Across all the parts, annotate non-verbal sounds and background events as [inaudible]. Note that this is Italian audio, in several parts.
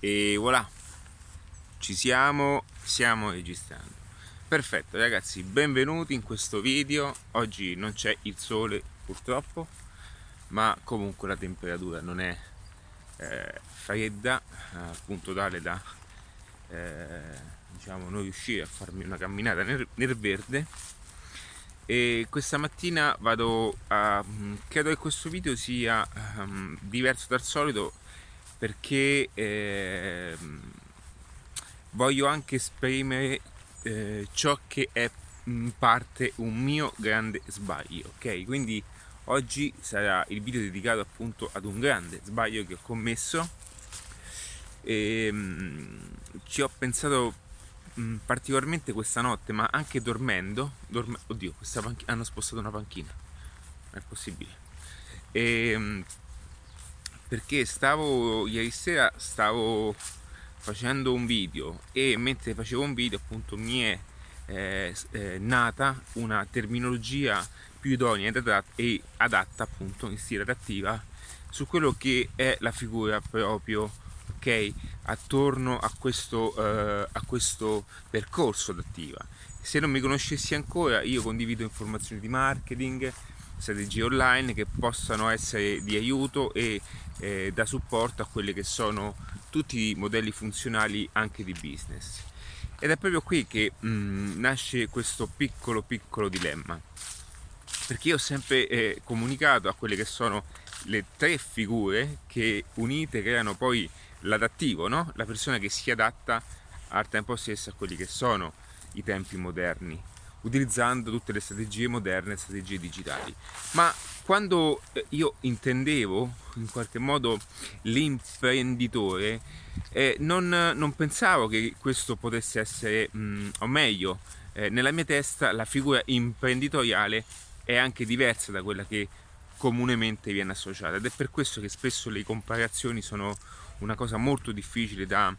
E voilà, ci siamo, stiamo registrando. Perfetto ragazzi, benvenuti in questo video. Oggi non c'è il sole purtroppo, ma comunque la temperatura non è eh, fredda, appunto tale da eh, diciamo non riuscire a farmi una camminata nel, nel verde e questa mattina vado a credo che questo video sia um, diverso dal solito perché eh, voglio anche esprimere eh, ciò che è in parte un mio grande sbaglio, ok? Quindi oggi sarà il video dedicato appunto ad un grande sbaglio che ho commesso e um, ci ho pensato um, particolarmente questa notte, ma anche dormendo, dorme- oddio, questa panch- hanno spostato una panchina, è possibile. E, um, perché stavo ieri sera stavo facendo un video e mentre facevo un video appunto mi è eh, eh, nata una terminologia più idonea e adatta appunto in stile adattiva su quello che è la figura proprio ok attorno a questo, eh, a questo percorso adattiva. Se non mi conoscessi ancora io condivido informazioni di marketing strategie online che possano essere di aiuto e eh, da supporto a quelli che sono tutti i modelli funzionali anche di business. Ed è proprio qui che mh, mm, nasce questo piccolo piccolo dilemma. Perché io ho sempre eh, comunicato a quelle che sono le tre figure che unite creano poi l'adattivo, no? la persona che si adatta al tempo stesso a quelli che sono i tempi moderni utilizzando tutte le strategie moderne, strategie digitali. Ma quando eh, io intendevo in qualche modo l'imprenditore, eh, non, non, pensavo che questo potesse essere, mh, mm, o meglio, eh, nella mia testa la figura imprenditoriale è anche diversa da quella che comunemente viene associata ed è per questo che spesso le comparazioni sono una cosa molto difficile da,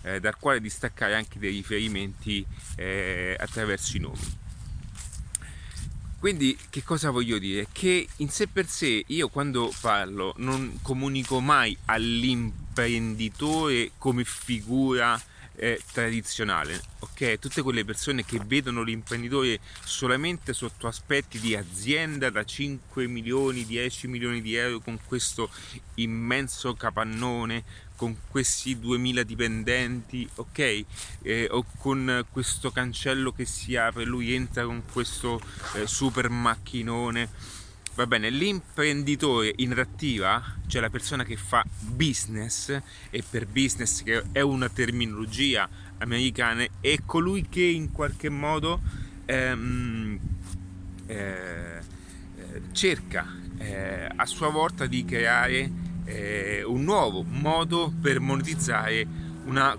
eh, dal quale distaccare anche dei riferimenti eh, attraverso i nomi. Quindi che cosa voglio dire? Che in sé per sé io quando parlo non comunico mai all'imprenditore come figura eh, tradizionale, ok? Tutte quelle persone che vedono l'imprenditore solamente sotto aspetti di azienda da 5 milioni, 10 milioni di euro con questo immenso capannone, con questi 2000 dipendenti, ok? Eh, o con questo cancello che si apre, lui entra con questo eh, super macchinone. Va bene, l'imprenditore in attiva, cioè la persona che fa business, e per business che è una terminologia americana, è colui che in qualche modo ehm, eh, eh cerca eh, a sua volta di creare eh, un nuovo modo per monetizzare una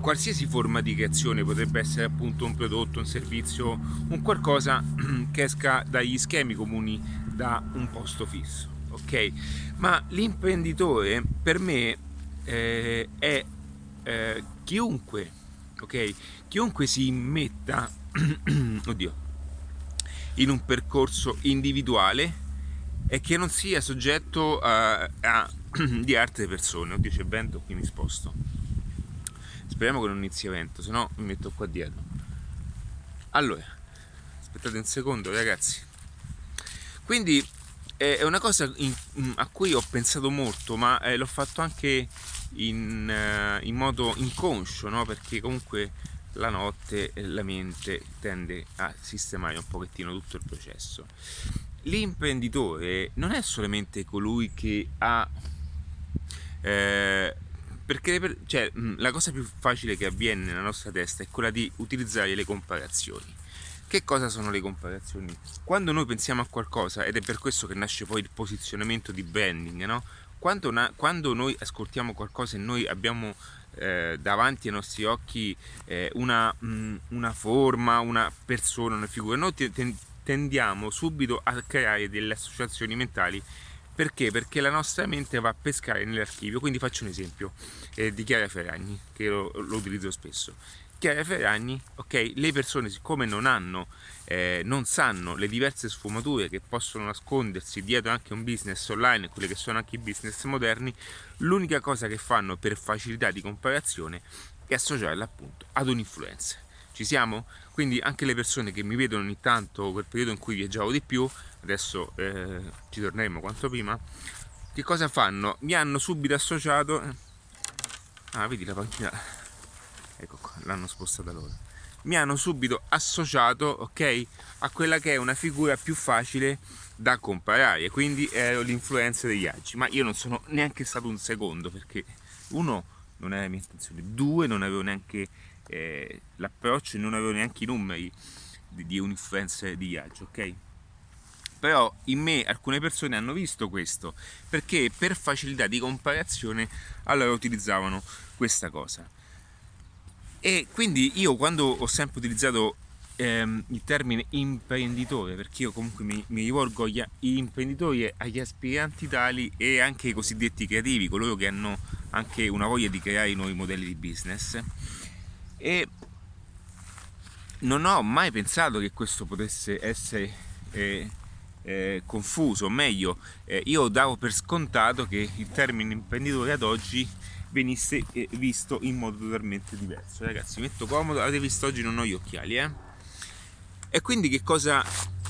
qualsiasi forma di creazione potrebbe essere appunto un prodotto, un servizio, un qualcosa [clears throat] che esca dagli schemi comuni da un posto fisso, ok? Ma l'imprenditore per me eh, è eh, chiunque, ok? Chiunque si immetta, [clears throat] oddio, in un percorso individuale e che non sia soggetto a, a [clears throat] di altre persone. Oddio c'è vento, qui mi sposto. Speriamo che non inizi vento, se no mi metto qua dietro. Allora, aspettate un secondo ragazzi. Quindi è una cosa in, a cui ho pensato molto, ma eh, l'ho fatto anche in, uh, in modo inconscio, no? perché comunque la notte la mente tende a sistemare un pochettino tutto il processo. L'imprenditore non è solamente colui che ha eh, perché cioè, la cosa più facile che avviene nella nostra testa è quella di utilizzare le comparazioni. Che cosa sono le comparazioni? Quando noi pensiamo a qualcosa, ed è per questo che nasce poi il posizionamento di branding, no? quando, na- quando noi ascoltiamo qualcosa e noi abbiamo eh, davanti ai nostri occhi eh, una, mh, una, forma, una persona, una figura, noi tendiamo subito a creare delle associazioni mentali perché? Perché la nostra mente va a pescare nell'archivio. Quindi faccio un esempio eh, di Chiara Ferragni, che lo, lo, utilizzo spesso. Chiara Ferragni, ok, le persone siccome non hanno, eh, non sanno le diverse sfumature che possono nascondersi dietro anche un business online, quelli che sono anche i business moderni, l'unica cosa che fanno per facilità di comparazione è associarla appunto ad un influencer. Ci siamo? Quindi anche le persone che mi vedono ogni tanto quel periodo in cui viaggiavo di più, adesso eh, ci torneremo quanto prima, che cosa fanno? Mi hanno subito associato... Ah, vedi la panchina ecco qua, l'hanno spostata loro, mi hanno subito associato, ok, a quella che è una figura più facile da comparare, quindi ero l'influenza degli aggi, ma io non sono neanche stato un secondo perché uno non era la mia intenzione, due non avevo neanche eh, l'approccio e non avevo neanche i numeri di, di un influencer di viaggio, ok? Però in me alcune persone hanno visto questo perché per facilità di comparazione allora utilizzavano questa cosa. E quindi io quando ho sempre utilizzato ehm, il termine imprenditore, perché io comunque mi, mi rivolgo agli imprenditori, agli aspiranti tali e anche ai cosiddetti creativi, coloro che hanno anche una voglia di creare nuovi modelli di business. E non ho mai pensato che questo potesse essere eh, eh, confuso, o meglio, eh, io davo per scontato che il termine imprenditore ad oggi venisse eh, visto in modo totalmente diverso. Ragazzi, metto comodo, avete visto oggi non ho gli occhiali, eh? E quindi che cosa,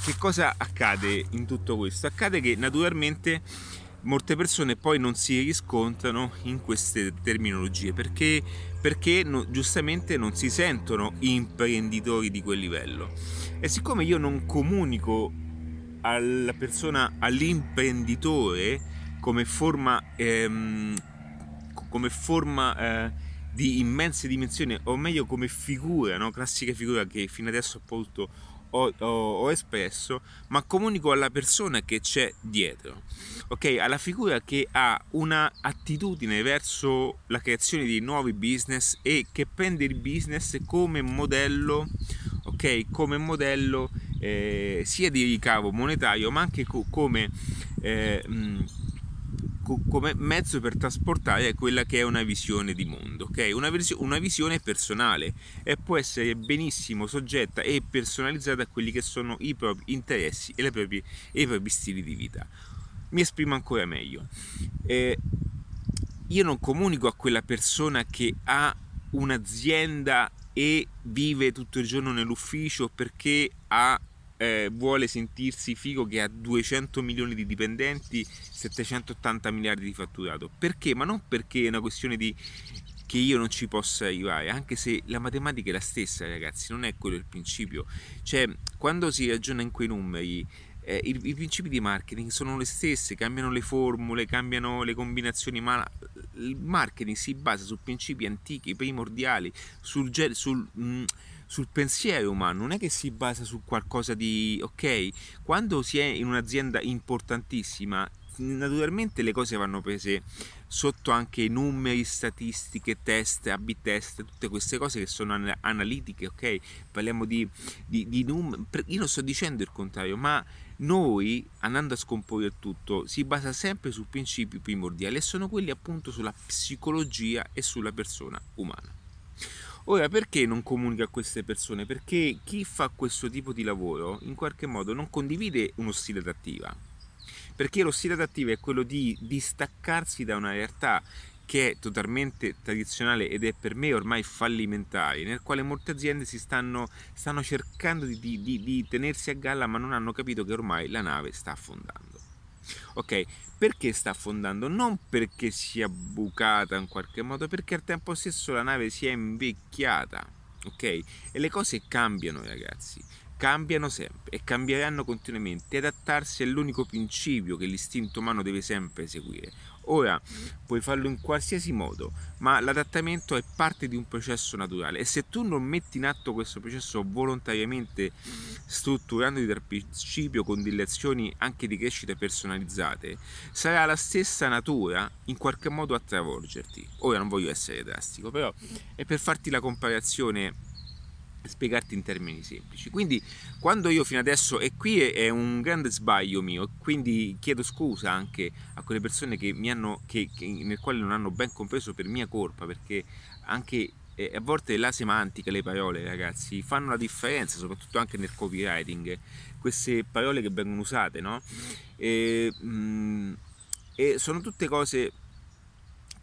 che cosa accade in tutto questo? Accade che naturalmente molte persone poi non si riscontrano in queste terminologie perché, perché no, giustamente non si sentono imprenditori di quel livello. E siccome io non comunico alla persona, all'imprenditore come forma ehm, come forma eh, di immense dimensioni, o meglio come figura, no? classica figura che fino adesso appunto ho, ho, ho, espresso, ma comunico alla persona che c'è dietro, ok? Alla figura che ha una attitudine verso la creazione di nuovi business e che prende il business come modello, ok? Come modello eh, sia di ricavo monetario, ma anche co- come eh, mh, come mezzo per trasportare quella che è una visione di mondo, ok? Una, vis- una visione personale e può essere benissimo soggetta e personalizzata a quelli che sono i propri interessi e, proprie, e i propri stili di vita. Mi esprimo ancora meglio. Eh, io non comunico a quella persona che ha un'azienda e vive tutto il giorno nell'ufficio perché ha eh, vuole sentirsi figo che ha 200 milioni di dipendenti, 780 miliardi di fatturato. Perché? Ma non perché è una questione di che io non ci possa arrivare, anche se la matematica è la stessa, ragazzi, non è quello il principio. Cioè, quando si ragiona in quei numeri, eh, i, i, principi di marketing sono le stesse, cambiano le formule, cambiano le combinazioni, ma il marketing si basa su principi antichi, primordiali, sul, sul mh, mm, sul pensiero umano, non è che si basa su qualcosa di ok, quando si è in un'azienda importantissima, naturalmente le cose vanno prese sotto anche numeri, statistiche, test, A-B test, tutte queste cose che sono analitiche, ok? Parliamo di, di, di numeri, io non sto dicendo il contrario, ma noi, andando a scomporre tutto, si basa sempre su principi primordiali e sono quelli appunto sulla psicologia e sulla persona umana. Ora, perché non comunica a queste persone? Perché chi fa questo tipo di lavoro in qualche modo non condivide uno stile adattiva. Perché lo stile adattivo è quello di distaccarsi da una realtà che è totalmente tradizionale ed è per me ormai fallimentare, nel quale molte aziende si stanno, stanno cercando di, di, di tenersi a galla ma non hanno capito che ormai la nave sta affondando. Ok, perché sta affondando? Non perché sia bucata in qualche modo, perché al tempo stesso la nave si è invecchiata. Ok? E le cose cambiano, ragazzi. Cambiano sempre e cambieranno continuamente. Adattarsi è l'unico principio che l'istinto umano deve sempre seguire, Ora, puoi farlo in qualsiasi modo, ma l'adattamento è parte di un processo naturale e se tu non metti in atto questo processo volontariamente strutturandoti dal principio con delle azioni anche di crescita personalizzate, sarà la stessa natura in qualche modo a travolgerti. Ora non voglio essere drastico, però è per farti la comparazione spiegarti in termini semplici. Quindi quando io fino adesso, e qui è, un grande sbaglio mio, quindi chiedo scusa anche a quelle persone che mi hanno, che, che, nel quale non hanno ben compreso per mia colpa, perché anche e a volte la semantica, le parole, ragazzi, fanno la differenza, soprattutto anche nel copywriting. Queste parole che vengono usate, no? E, mh, mm, e sono tutte cose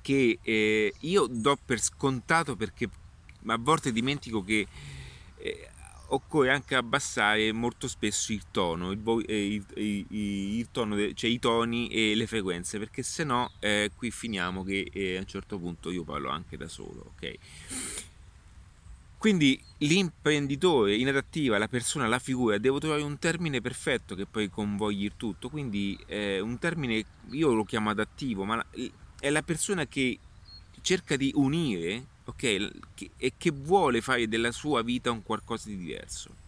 che eh, io do per scontato perché a volte dimentico che eh, occorre anche abbassare molto spesso il tono, il, il, il, il tono de, cioè i toni e le frequenze, perché se no eh, qui finiamo che eh, a un certo punto io parlo anche da solo, ok? Quindi l'imprenditore in adattiva, la persona, la figura, devo trovare un termine perfetto che poi convogli il tutto, quindi eh, un termine, io lo chiamo adattivo, ma è la persona che cerca di unire, ok, e che vuole fare della sua vita un qualcosa di diverso.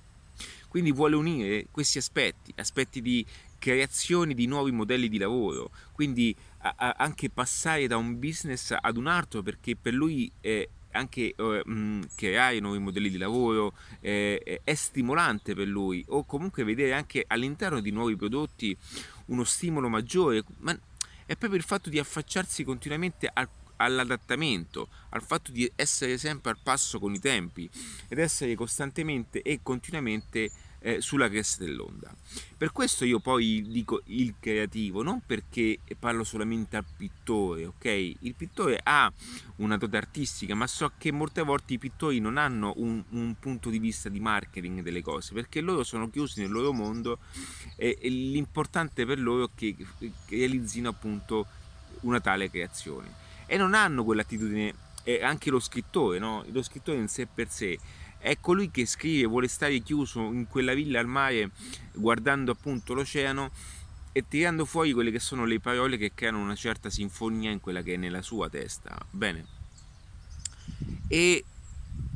Quindi vuole unire questi aspetti, aspetti di creazione di nuovi modelli di lavoro, quindi a, a anche passare da un business ad un altro perché per lui è anche eh, mh, creare nuovi modelli di lavoro eh, è stimolante per lui. O comunque vedere anche all'interno di nuovi prodotti uno stimolo maggiore. Ma è proprio il fatto di affacciarsi continuamente al, all'adattamento, al fatto di essere sempre al passo con i tempi ed essere costantemente e continuamente eh, sulla cresta dell'onda. Per questo io poi dico il creativo, non perché parlo solamente al pittore, ok? Il pittore ha una dote artistica, ma so che molte volte i pittori non hanno un, un punto di vista di marketing delle cose, perché loro sono chiusi nel loro mondo e, e l'importante per loro è che, che realizzino appunto una tale creazione e non hanno quell'attitudine e anche lo scrittore, no? lo scrittore in sé per sé è colui che scrive, vuole stare chiuso in quella villa al mare guardando appunto l'oceano e tirando fuori quelle che sono le parole che creano una certa sinfonia in quella che è nella sua testa. Bene. E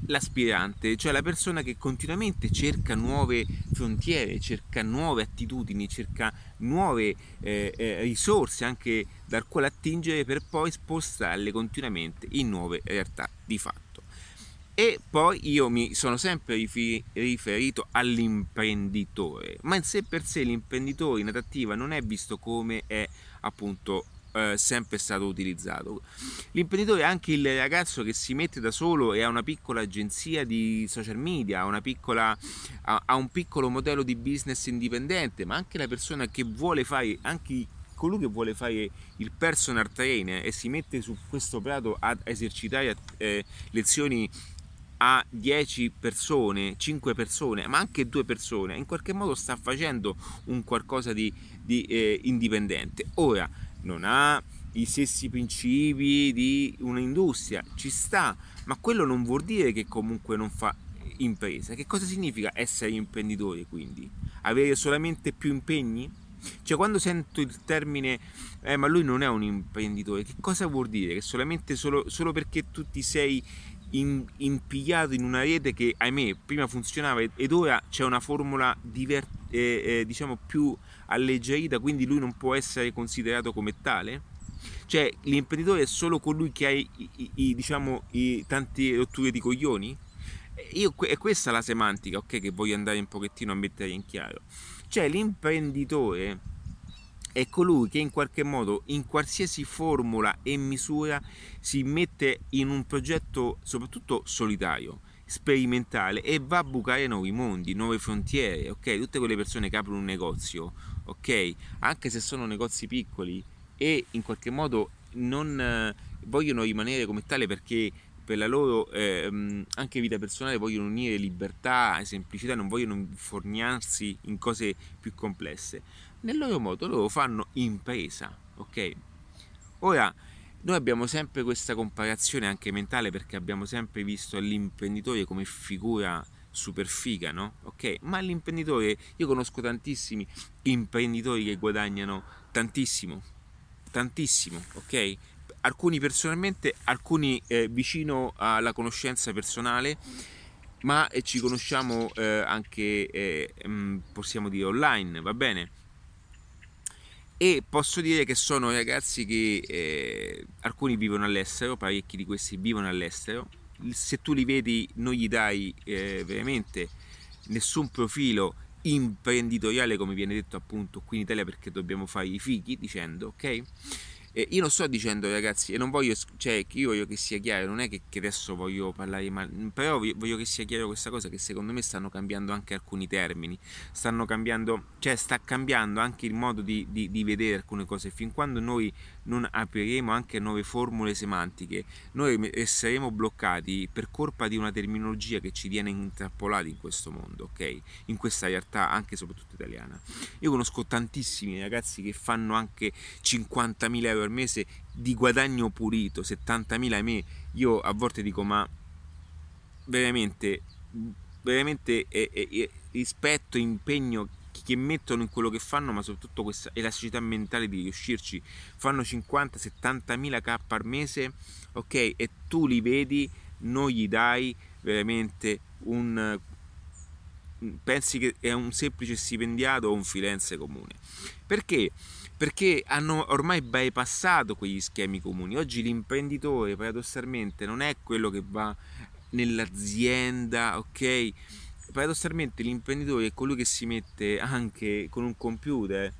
l'aspirante, cioè la persona che continuamente cerca nuove frontiere, cerca nuove attitudini, cerca nuove eh, eh, risorse anche dal quale attingere per poi spostarle continuamente in nuove realtà di fatto. E poi io mi sono sempre riferito all'imprenditore, ma in sé per sé l'imprenditore in adattiva non è visto come è appunto eh, sempre stato utilizzato. L'imprenditore è anche il ragazzo che si mette da solo e ha una piccola agenzia di social media, ha, piccola, ha, un piccolo modello di business indipendente, ma anche la persona che vuole fare, anche colui che vuole fare il personal trainer e si mette su questo prato ad esercitare eh, lezioni a 10 persone, 5 persone, ma anche 2 persone, in qualche modo sta facendo un qualcosa di, di eh, indipendente. Ora, non ha i stessi principi di un'industria, ci sta, ma quello non vuol dire che comunque non fa impresa. Che cosa significa essere imprenditore quindi? Avere solamente più impegni? Cioè quando sento il termine eh, ma lui non è un imprenditore, che cosa vuol dire? Che solamente solo, solo perché tu ti sei in, impigliato in una rete che ahimè prima funzionava ed ora c'è una formula diver, eh, eh, diciamo più alleggerita quindi lui non può essere considerato come tale? Cioè l'imprenditore è solo colui che ha i, i, i, diciamo, i tanti rotture di coglioni? Io, è questa la semantica okay, che voglio andare un pochettino a mettere in chiaro cioè l'imprenditore è colui che in qualche modo, in qualsiasi formula e misura, si mette in un progetto soprattutto solitario, sperimentale e va a bucare nuovi mondi, nuove frontiere, ok? Tutte quelle persone che aprono un negozio, ok? Anche se sono negozi piccoli e in qualche modo non eh, vogliono rimanere come tale perché per la loro eh, anche vita personale vogliono unire libertà e semplicità, non vogliono inforniarsi in cose più complesse nel loro modo loro fanno impresa, ok? Ora, noi abbiamo sempre questa comparazione anche mentale perché abbiamo sempre visto l'imprenditore come figura super figa, no? Ok? Ma l'imprenditore, io conosco tantissimi imprenditori che guadagnano tantissimo, tantissimo, ok? Alcuni personalmente, alcuni eh, vicino alla conoscenza personale, ma eh, ci conosciamo eh, anche, eh, mm, possiamo dire, online, va bene? e posso dire che sono ragazzi che eh, alcuni vivono all'estero, parecchi di questi vivono all'estero, se tu li vedi non gli dai eh, veramente nessun profilo imprenditoriale come viene detto appunto qui in Italia perché dobbiamo fare i fighi dicendo ok eh, io non sto dicendo ragazzi, e non voglio, cioè io voglio che sia chiaro, non è che, che adesso voglio parlare male, però voglio, voglio, che sia chiaro questa cosa, che secondo me stanno cambiando anche alcuni termini, stanno cambiando, cioè sta cambiando anche il modo di, di, di vedere alcune cose, fin quando noi non apriremo anche nuove formule semantiche, noi saremo bloccati per colpa di una terminologia che ci tiene intrappolati in questo mondo, ok? In questa realtà anche e soprattutto italiana. Io conosco tantissimi ragazzi che fanno anche 50.000 euro al mese di guadagno pulito, 70.000 a me. Io a volte dico ma veramente veramente è, è, è rispetto, impegno che mettono in quello che fanno, ma soprattutto questa elasticità mentale di riuscirci. Fanno 50-70 mila k al mese, ok? E tu li vedi, non gli dai veramente un pensi che è un semplice stipendiato o un filenze comune. Perché? Perché hanno ormai bypassato quegli schemi comuni. Oggi l'imprenditore paradossalmente non è quello che va nell'azienda, ok? Paradossalmente l'imprenditore è colui che si mette anche con un computer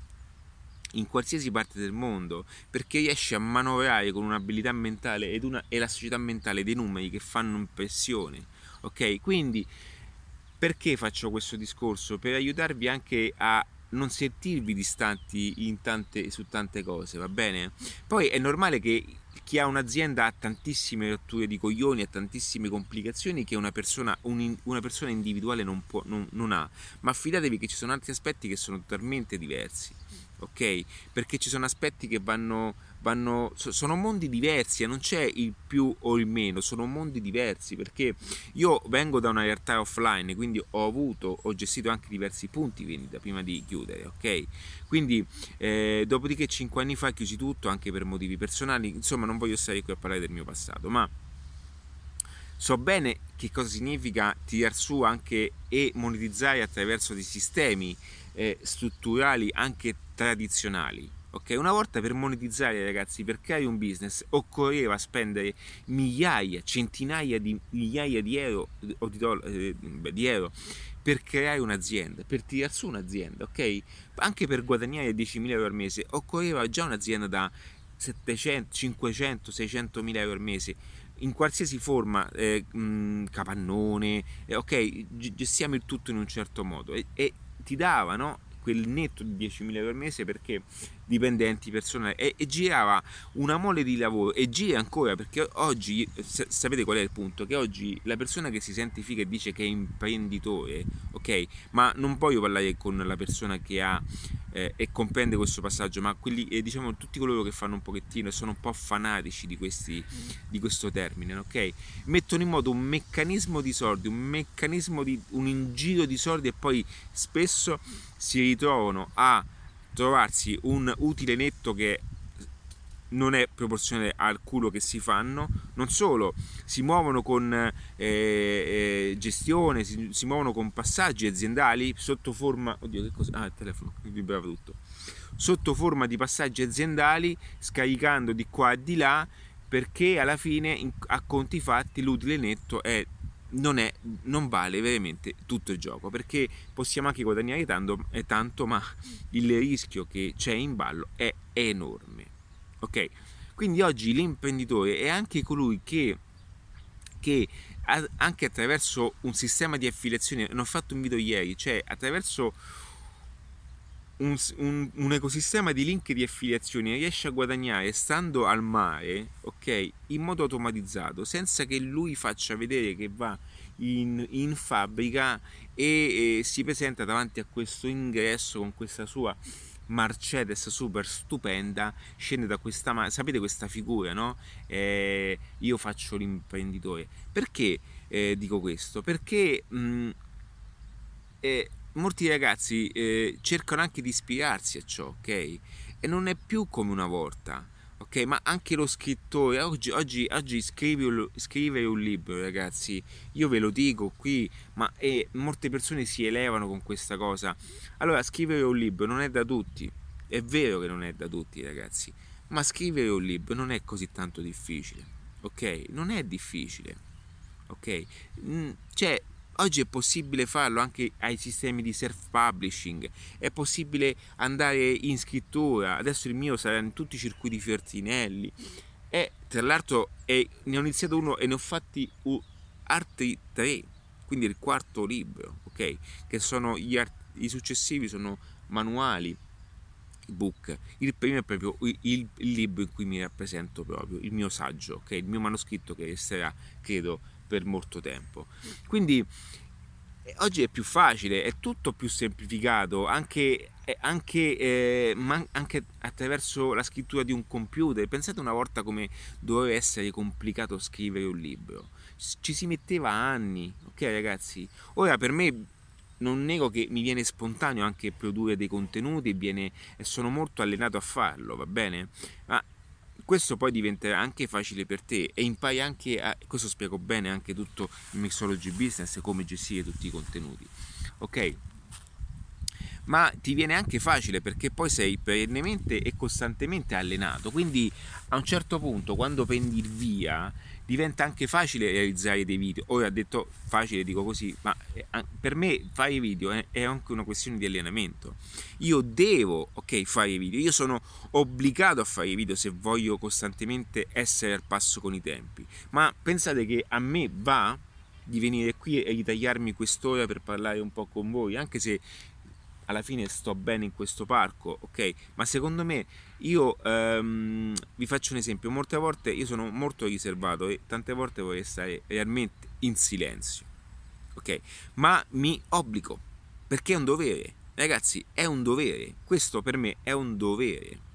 in qualsiasi parte del mondo perché riesce a manovrare con un'abilità mentale ed una elasticità mentale dei numeri che fanno impressione. Ok? Quindi perché faccio questo discorso? Per aiutarvi anche a non sentirvi distanti tante, su tante cose, va bene? Poi è normale che chi ha un'azienda ha tantissime rotture di coglioni, ha tantissime complicazioni che una persona, un, una persona individuale non, può, non, non ha, ma fidatevi che ci sono altri aspetti che sono totalmente diversi, ok? Perché ci sono aspetti che vanno vanno, sono mondi diversi e non c'è il più o il meno, sono mondi diversi perché io vengo da una realtà offline, quindi ho avuto, ho gestito anche diversi punti vendita prima di chiudere, ok? Quindi eh, dopodiché 5 anni fa chiusi tutto anche per motivi personali, insomma non voglio stare qui a parlare del mio passato, ma so bene che cosa significa tirar su anche e monetizzare attraverso dei sistemi eh, strutturali anche tradizionali Ok, una volta per monetizzare, ragazzi, per creare un business occorreva spendere migliaia, centinaia di migliaia di euro, o di, dollari, eh, di euro per creare un'azienda, per tirar su un'azienda, ok? Anche per guadagnare 10.000 euro al mese occorreva già un'azienda da 700, 500, 600 mila euro al mese. In qualsiasi forma, eh, mh, capannone, eh, ok, gestiamo il tutto in un certo modo. E, e ti davano quel netto di 10.000 euro al mese perché dipendenti personali e, e, girava una mole di lavoro e gira ancora perché oggi sapete qual è il punto? Che oggi la persona che si sente figa e dice che è imprenditore ok? Ma non voglio parlare con la persona che ha eh, e comprende questo passaggio ma quelli eh, diciamo tutti coloro che fanno un pochettino e sono un po' fanatici di, questi, di questo termine ok? Mettono in moto un meccanismo di soldi un meccanismo di un ingiro di soldi e poi spesso si ritrovano a trovarsi un utile netto che non è proporzionale al culo che si fanno, non solo si muovono con eh, eh, gestione, si, si, muovono con passaggi aziendali sotto forma, oddio che cosa, ah il telefono, vibrava tutto, sotto forma di passaggi aziendali, scaricando di qua e di là, perché alla fine in, a conti fatti l'utile netto è non, è, non vale veramente tutto il gioco perché possiamo anche guadagnare tanto, tanto ma il rischio che c'è in ballo è enorme. Ok? Quindi oggi l'imprenditore è anche colui che, che anche attraverso un sistema di affiliazione, ne ho fatto un video ieri, cioè attraverso un, un, un, ecosistema di link di affiliazioni riesce a guadagnare stando al mare, ok, in modo automatizzato, senza che lui faccia vedere che va in, in fabbrica e, e si presenta davanti a questo ingresso con questa sua Mercedes super stupenda scende da questa sapete questa figura no? Eh, io faccio l'imprenditore. Perché eh, dico questo? Perché mh, eh, molti ragazzi eh, cercano anche di ispirarsi a ciò, ok? E non è più come una volta, ok? Ma anche lo scrittore, oggi, oggi, oggi scrivere, scrivere, un libro, ragazzi, io ve lo dico qui, ma eh, molte persone si elevano con questa cosa. Allora, scrivere un libro non è da tutti, è vero che non è da tutti, ragazzi, ma scrivere un libro non è così tanto difficile, ok? Non è difficile, ok? Cioè, Oggi è possibile farlo anche ai sistemi di self-publishing, è possibile andare in scrittura, adesso il mio sarà in tutti i circuiti Fertinelli e tra l'altro è, ne ho iniziato uno e ne ho fatti altri tre, quindi il quarto libro, ok? Che sono gli art- i successivi sono manuali, book. Il primo è proprio il, il, libro in cui mi rappresento proprio, il mio saggio, ok? Il mio manoscritto che resterà, credo, per molto tempo. Quindi eh, oggi è più facile, è tutto più semplificato, anche, eh, anche, eh, anche, attraverso la scrittura di un computer. Pensate una volta come doveva essere complicato scrivere un libro. Ci si metteva anni, ok ragazzi? Ora per me non nego che mi viene spontaneo anche produrre dei contenuti viene, sono molto allenato a farlo, va bene? Ma questo poi diventerà anche facile per te e impari anche a, questo spiego bene anche tutto il mixology business e come gestire tutti i contenuti ok? Ma ti viene anche facile perché poi sei perennemente e costantemente allenato quindi a un certo punto quando prendi il via diventa anche facile realizzare dei video. Ora detto facile dico così, ma eh, per me fare video è anche una questione di allenamento. Io devo, ok, fare video, io sono obbligato a fare video se voglio costantemente essere al passo con i tempi. Ma pensate che a me va di venire qui e ritagliarmi quest'ora per parlare un po' con voi, anche se alla fine sto bene in questo parco, ok? Ma secondo me io um, vi faccio un esempio, molte volte io sono molto riservato e tante volte vorrei stare realmente in silenzio, ok? Ma mi obbligo perché è un dovere, ragazzi, è un dovere, questo per me è un dovere.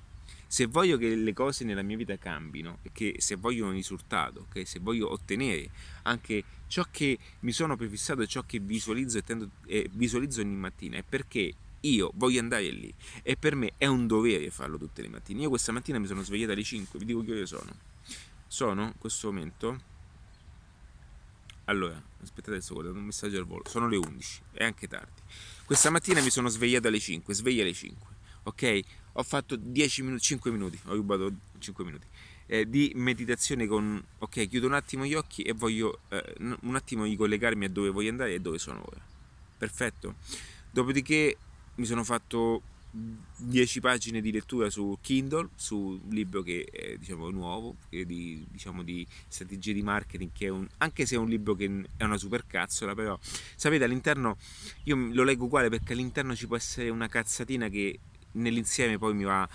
Se voglio che le cose nella mia vita cambino che se voglio un risultato, okay? se voglio ottenere anche ciò che mi sono prefissato e ciò che visualizzo e, tendo, eh, visualizzo ogni mattina, è perché io voglio andare lì e per me è un dovere farlo tutte le mattine. Io questa mattina mi sono svegliata alle 5, vi dico che ore sono. Sono in questo momento allora, aspettate adesso guardate un messaggio al volo. Sono le 11, è anche tardi. Questa mattina mi sono svegliato alle 5, sveglia alle 5. Ok? ho fatto 10 minuti, 5 minuti, ho rubato 5 minuti eh, di meditazione con, ok, chiudo un attimo gli occhi e voglio eh, un attimo ricollegarmi a dove voglio andare e dove sono ora. Perfetto. Dopodiché mi sono fatto 10 pagine di lettura su Kindle, su un libro che è diciamo, nuovo, di, diciamo, di strategie di marketing, che è un, anche se è un libro che è una supercazzola, però sapete all'interno, io lo leggo uguale perché all'interno ci può essere una cazzatina che nell'insieme poi mi va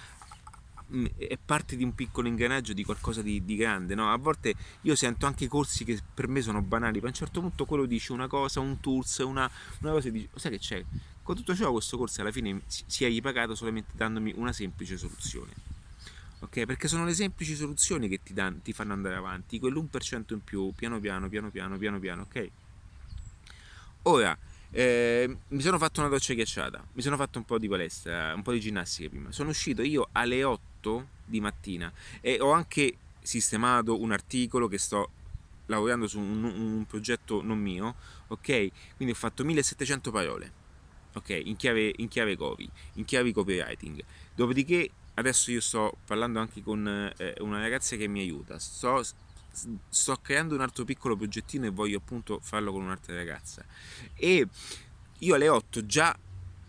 è parte di un piccolo ingranaggio di qualcosa di, di, grande, no? A volte io sento anche corsi che per me sono banali, ma a un certo punto quello dice una cosa, un tools, una, una cosa e dice, sai che c'è? Con tutto ciò questo corso alla fine si è ripagato solamente dandomi una semplice soluzione. Ok? Perché sono le semplici soluzioni che ti, dan, ti fanno andare avanti, quell'1% in più, piano piano, piano piano, piano piano, ok? Ora, eh, mi sono fatto una doccia ghiacciata, mi sono fatto un po' di palestra, un po' di ginnastica prima. Sono uscito io alle 8 di mattina e ho anche sistemato un articolo che sto lavorando su un, un progetto non mio, ok? Quindi ho fatto 1700 parole, ok? In chiave, in chiave copy, in chiave copywriting. Dopodiché adesso io sto parlando anche con eh, una ragazza che mi aiuta, sto sto creando un altro piccolo progettino e voglio appunto farlo con un'altra ragazza. E io alle 8 già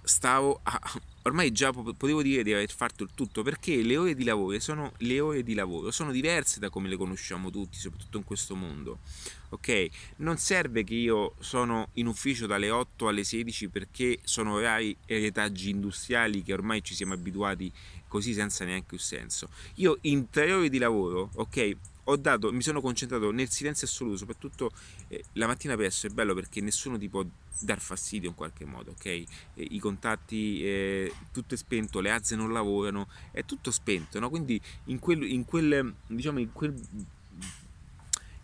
stavo a, ormai già potevo dire di aver fatto il tutto perché le ore di lavoro sono le ore di lavoro sono diverse da come le conosciamo tutti soprattutto in questo mondo ok non serve che io sono in ufficio dalle 8 alle 16 perché sono orari e retaggi industriali che ormai ci siamo abituati così senza neanche un senso io in tre ore di lavoro ok dato, mi sono concentrato nel silenzio assoluto, soprattutto eh, la mattina presto è bello perché nessuno ti può dar fastidio in qualche modo, ok? Eh, I contatti, eh, tutto è spento, le azze non lavorano, è tutto spento, no? Quindi in quel, in quel diciamo, in quel,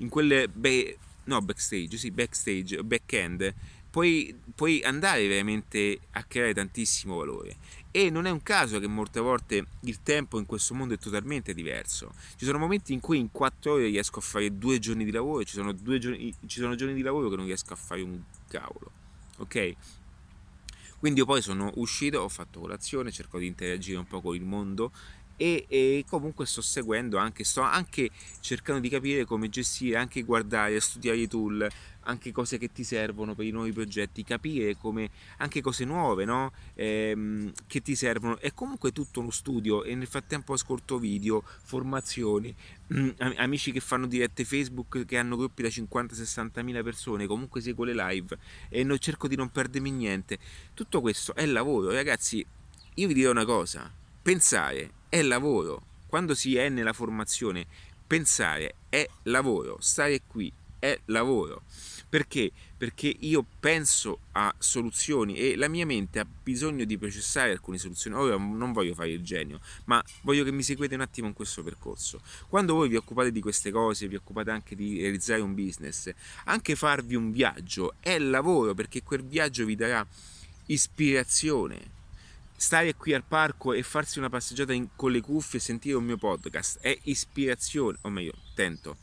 in quel be, no, backstage, sì, backstage, back-end, puoi, puoi andare veramente a creare tantissimo valore e non è un caso che molte volte il tempo in questo mondo è totalmente diverso. Ci sono momenti in cui in quattro ore riesco a fare due giorni di lavoro ci sono, giorni, ci sono giorni di lavoro che non riesco a fare un cavolo. Ok? Quindi io poi sono uscito, ho fatto colazione, cerco di interagire un po' con il mondo e, e, comunque sto seguendo anche, sto anche cercando di capire come gestire, anche guardare, studiare i tool, anche cose che ti servono per i nuovi progetti, capire come anche cose nuove no? ehm, che ti servono. È comunque tutto uno studio e nel frattempo ascolto video, formazioni, amici che fanno dirette Facebook che hanno gruppi da 50-60 mila persone, comunque seguo le live e non cerco di non perdermi niente. Tutto questo è lavoro, ragazzi. Io vi dirò una cosa, pensare è lavoro. Quando si è nella formazione, pensare è lavoro, stare qui è lavoro. Perché? Perché io penso a soluzioni e la mia mente ha bisogno di processare alcune soluzioni. Ora non voglio fare il genio, ma voglio che mi seguite un attimo in questo percorso. Quando voi vi occupate di queste cose, vi occupate anche di realizzare un business, anche farvi un viaggio è lavoro perché quel viaggio vi darà ispirazione, stare qui al parco e farsi una passeggiata in, con le cuffie e sentire un mio podcast è ispirazione, o meglio, tento.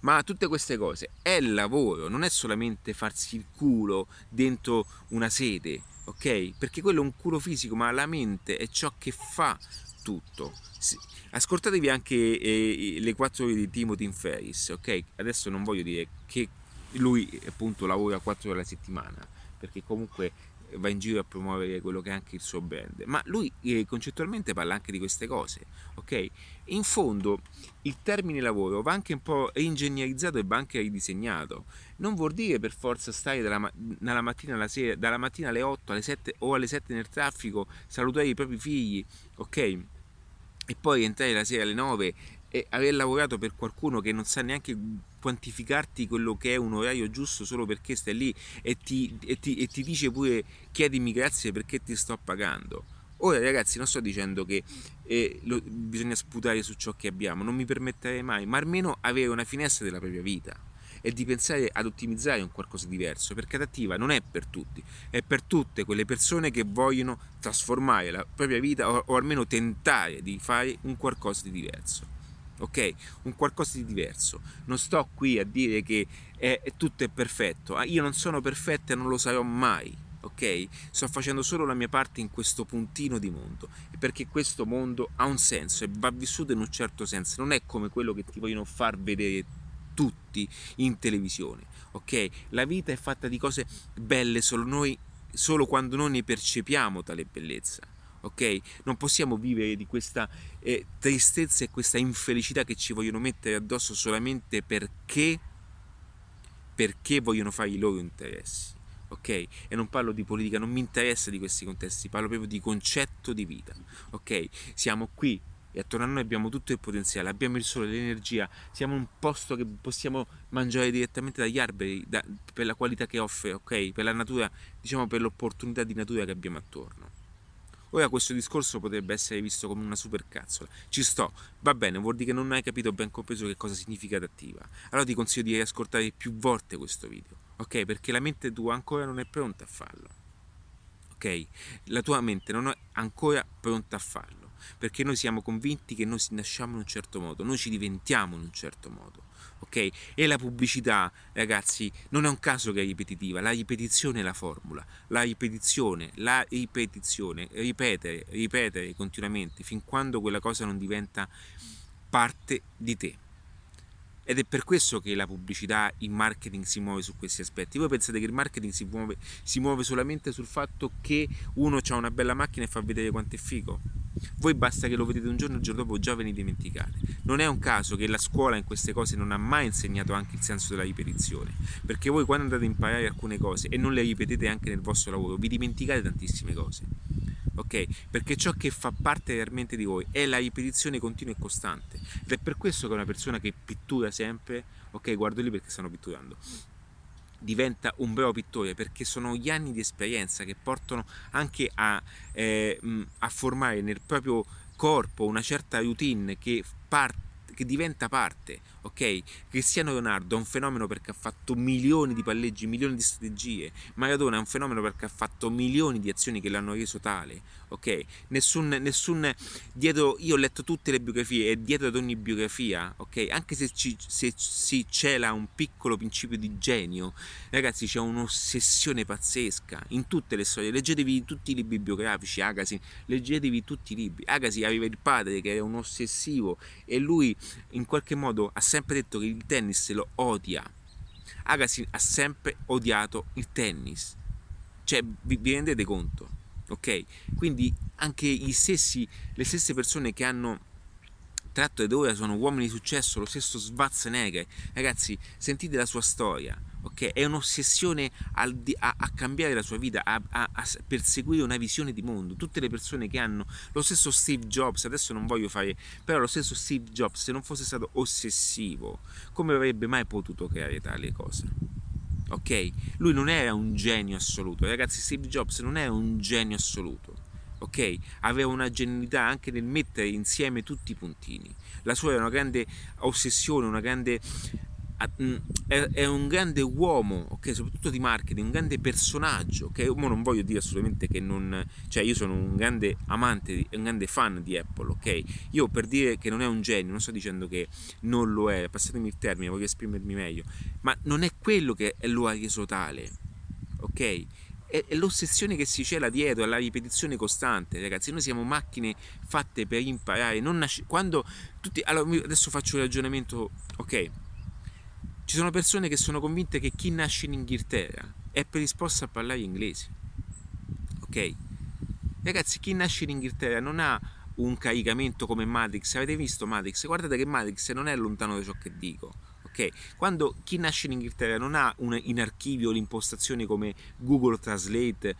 Ma tutte queste cose è lavoro, non è solamente farsi il culo dentro una sede, ok? Perché quello è un culo fisico, ma la mente è ciò che fa tutto. Ascoltatevi anche eh, le quattro ore di Timothy Ferris, ok? Adesso non voglio dire che lui appunto lavora quattro ore alla settimana, perché comunque va in giro a promuovere quello che è anche il suo brand, ma lui eh, concettualmente parla anche di queste cose, ok? In fondo il termine lavoro va anche un po' reingegnerizzato e va anche ridisegnato. Non vuol dire per forza stare dalla, dalla, mattina alla sera, dalla mattina alle 8 alle 7 o alle 7 nel traffico, salutare i propri figli, ok? E poi entrare la sera alle 9 e aver lavorato per qualcuno che non sa neanche quantificarti quello che è un orario giusto solo perché stai lì e ti, e ti, e ti dice pure chiedimi grazie perché ti sto pagando. Ora ragazzi non sto dicendo che eh, lo, bisogna sputare su ciò che abbiamo, non mi permetterei mai, ma almeno avere una finestra della propria vita e di pensare ad ottimizzare un qualcosa di diverso, perché adattiva non è per tutti, è per tutte quelle persone che vogliono trasformare la propria vita o, o almeno tentare di fare un qualcosa di diverso ok? Un qualcosa di diverso. Non sto qui a dire che è, è tutto è perfetto. Ah, io non sono perfetto e non lo sarò mai, ok? Sto facendo solo la mia parte in questo puntino di mondo. Perché questo mondo ha un senso e va vissuto in un certo senso. Non è come quello che ti vogliono far vedere tutti in televisione, ok? La vita è fatta di cose belle solo noi, solo quando noi ne percepiamo tale bellezza ok? Non possiamo vivere di questa eh, tristezza e questa infelicità che ci vogliono mettere addosso solamente perché, perché vogliono fare i loro interessi, ok? E non parlo di politica, non mi interessa di questi contesti, parlo proprio di concetto di vita, ok? Siamo qui e attorno a noi abbiamo tutto il potenziale, abbiamo il sole, l'energia, siamo un posto che possiamo mangiare direttamente dagli alberi da, per la qualità che offre, ok? Per la natura, diciamo per l'opportunità di natura che abbiamo attorno. Ora questo discorso potrebbe essere visto come una supercazzola. Ci sto, va bene, vuol dire che non hai capito ben compreso che cosa significa adattiva. Allora ti consiglio di riascoltare più volte questo video, ok? Perché la mente tua ancora non è pronta a farlo. Ok? La tua mente non è ancora pronta a farlo, perché noi siamo convinti che noi nasciamo in un certo modo, noi ci diventiamo in un certo modo ok? E la pubblicità, ragazzi, non è un caso che è ripetitiva, la ripetizione è la formula, la ripetizione, la ripetizione, ripetere, ripetere continuamente fin quando quella cosa non diventa parte di te. Ed è per questo che la pubblicità, il marketing si muove su questi aspetti. Voi pensate che il marketing si muove, si muove solamente sul fatto che uno ha una bella macchina e fa vedere quanto è figo? Voi basta che lo vedete un giorno e il giorno dopo già ve ne dimenticate. Non è un caso che la scuola in queste cose non ha mai insegnato anche il senso della ripetizione, perché voi quando andate a imparare alcune cose e non le ripetete anche nel vostro lavoro, vi dimenticate tantissime cose. Ok? Perché ciò che fa parte realmente di voi è la ripetizione continua e costante. Ed è per questo che una persona che pittura sempre, ok, guardo lì perché stanno pitturando diventa un bravo pittore perché sono gli anni di esperienza che portano anche a, eh, a formare nel proprio corpo una certa routine che, part, che diventa parte ok? Cristiano Leonardo è un fenomeno perché ha fatto milioni di palleggi, milioni di strategie. Maradona è un fenomeno perché ha fatto milioni di azioni che l'hanno reso tale, ok? Nessun, nessun dietro, io ho letto tutte le biografie e dietro ad ogni biografia, ok? Anche se, ci, se si cela un piccolo principio di genio, ragazzi, c'è un'ossessione pazzesca in tutte le storie. Leggetevi tutti i libri biografici, Agassi, leggetevi tutti i libri. Agassi aveva il padre che era un ossessivo e lui in qualche modo ha sempre detto che il tennis lo odia. Agassi ha sempre odiato il tennis. Cioè, vi, vi rendete conto? Ok? Quindi anche stessi, le stesse persone che hanno tratto ed ora sono uomini di successo, lo stesso Schwarzenegger. Ragazzi, sentite la sua storia ok? È un'ossessione a, a, cambiare la sua vita, a, a, perseguire una visione di mondo. Tutte le persone che hanno lo stesso Steve Jobs, adesso non voglio fare, però lo stesso Steve Jobs, se non fosse stato ossessivo, come avrebbe mai potuto creare tali cose? Ok? Lui non era un genio assoluto, ragazzi, Steve Jobs non era un genio assoluto. Ok, aveva una genialità anche nel mettere insieme tutti i puntini. La sua era una grande ossessione, una grande è, un grande uomo, ok, soprattutto di marketing, un grande personaggio, ok, Mo non voglio dire assolutamente che non, cioè io sono un grande amante, un grande fan di Apple, ok, io per dire che non è un genio, non sto dicendo che non lo è, passatemi il termine, voglio esprimermi meglio, ma non è quello che lo ha reso tale, ok, è, l'ossessione che si cela dietro, è la ripetizione costante, ragazzi. Noi siamo macchine fatte per imparare. Non nasce, quando tutti, allora, adesso faccio un ragionamento, ok? Ci sono persone che sono convinte che chi nasce in Inghilterra è predisposto a parlare inglese. Ok? Ragazzi, chi nasce in Inghilterra non ha un caricamento come Matrix. Avete visto Matrix? Guardate che Matrix non è lontano da ciò che dico. Ok? Quando chi nasce in Inghilterra non ha una, in archivio l'impostazione come Google Translate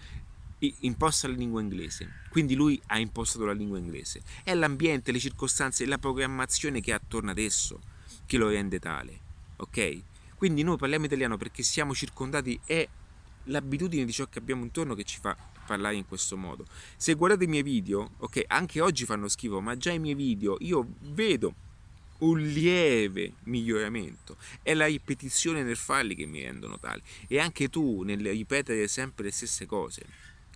imposta la lingua inglese, quindi lui ha impostato la lingua inglese. È l'ambiente, le circostanze, la programmazione che ha attorno ad esso che lo rende tale ok? Quindi noi parliamo italiano perché siamo circondati, è l'abitudine di ciò che abbiamo intorno che ci fa parlare in questo modo. Se guardate i miei video, ok, anche oggi fanno schifo, ma già i miei video io vedo un lieve miglioramento. È la ripetizione nel farli che mi rendono tali. E anche tu nel ripetere sempre le stesse cose.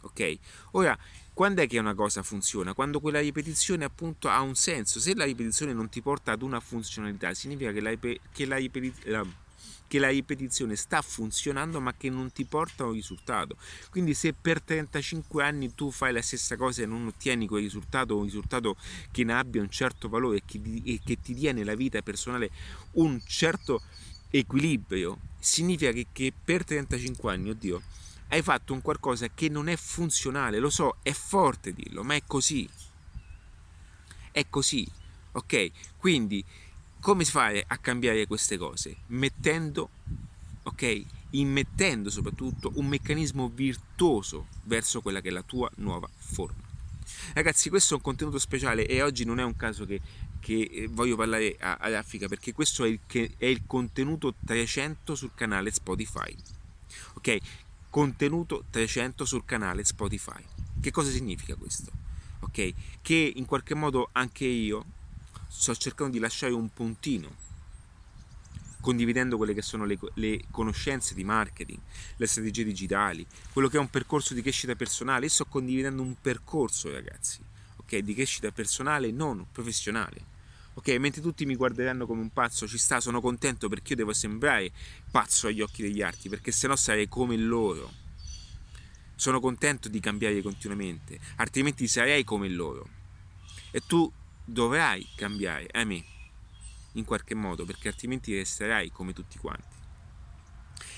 Ok? Ora, quando è che una cosa funziona? Quando quella ripetizione appunto ha un senso. Se la ripetizione non ti porta ad una funzionalità, significa che la, che la, che la ripetizione sta funzionando ma che non ti porta a un risultato. Quindi se per 35 anni tu fai la stessa cosa e non ottieni quel risultato, un risultato che ne abbia un certo valore e che, e che ti dia nella vita personale un certo equilibrio, significa che, che per 35 anni, oddio, hai fatto un qualcosa che non è funzionale, lo so, è forte dirlo, ma è così. È così, ok? Quindi come si fa a cambiare queste cose? Mettendo, ok? Immettendo soprattutto un meccanismo virtuoso verso quella che è la tua nuova forma. Ragazzi, questo è un contenuto speciale e oggi non è un caso che, che eh, voglio parlare ad Africa perché questo è il, è il contenuto 300 sul canale Spotify. Ok? Contenuto 300 sul canale Spotify. Che cosa significa questo? Ok? Che in qualche modo anche io sto cercando di lasciare un puntino condividendo quelle che sono le, le, conoscenze di marketing, le strategie digitali, quello che è un percorso di crescita personale. Io sto condividendo un percorso, ragazzi, ok? Di crescita personale non professionale. Ok, mentre tutti mi guarderanno come un pazzo, ci sta, sono contento perché io devo sembrare pazzo agli occhi degli altri, perché sennò sarei come loro. Sono contento di cambiare continuamente, altrimenti sarei come loro. E tu dovrai cambiare, a me, in qualche modo, perché altrimenti resterai come tutti quanti.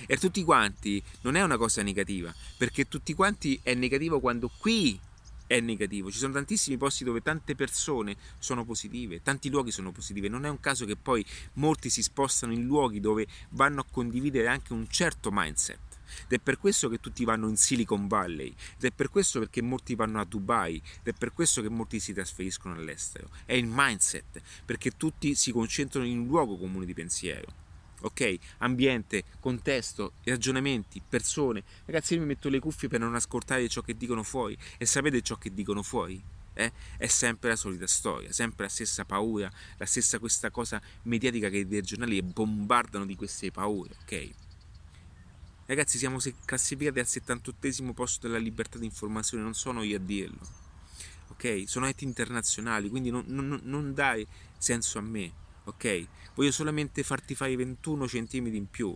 E tutti quanti non è una cosa negativa, perché tutti quanti è negativo quando qui è negativo. Ci sono tantissimi posti dove tante persone sono positive, tanti luoghi sono positivi. Non è un caso che poi molti si spostano in luoghi dove vanno a condividere anche un certo mindset. Ed è per questo che tutti vanno in Silicon Valley, ed è per questo perché molti vanno a Dubai, ed è per questo che molti si trasferiscono all'estero. È il mindset, perché tutti si concentrano in un luogo comune di pensiero ok? Ambiente, contesto, ragionamenti, persone. Ragazzi, io mi metto le cuffie per non ascoltare ciò che dicono fuori. E sapete ciò che dicono fuori? eh, è sempre la solita storia, sempre la stessa paura, la stessa questa cosa mediatica che dei giornali bombardano di queste paure, ok? Ragazzi, siamo classificati al 78 posto della libertà di informazione, non sono io a dirlo, ok? Sono enti internazionali, quindi non, non, non dai senso a me, ok? Voglio solamente farti fare 21 centimetri in più,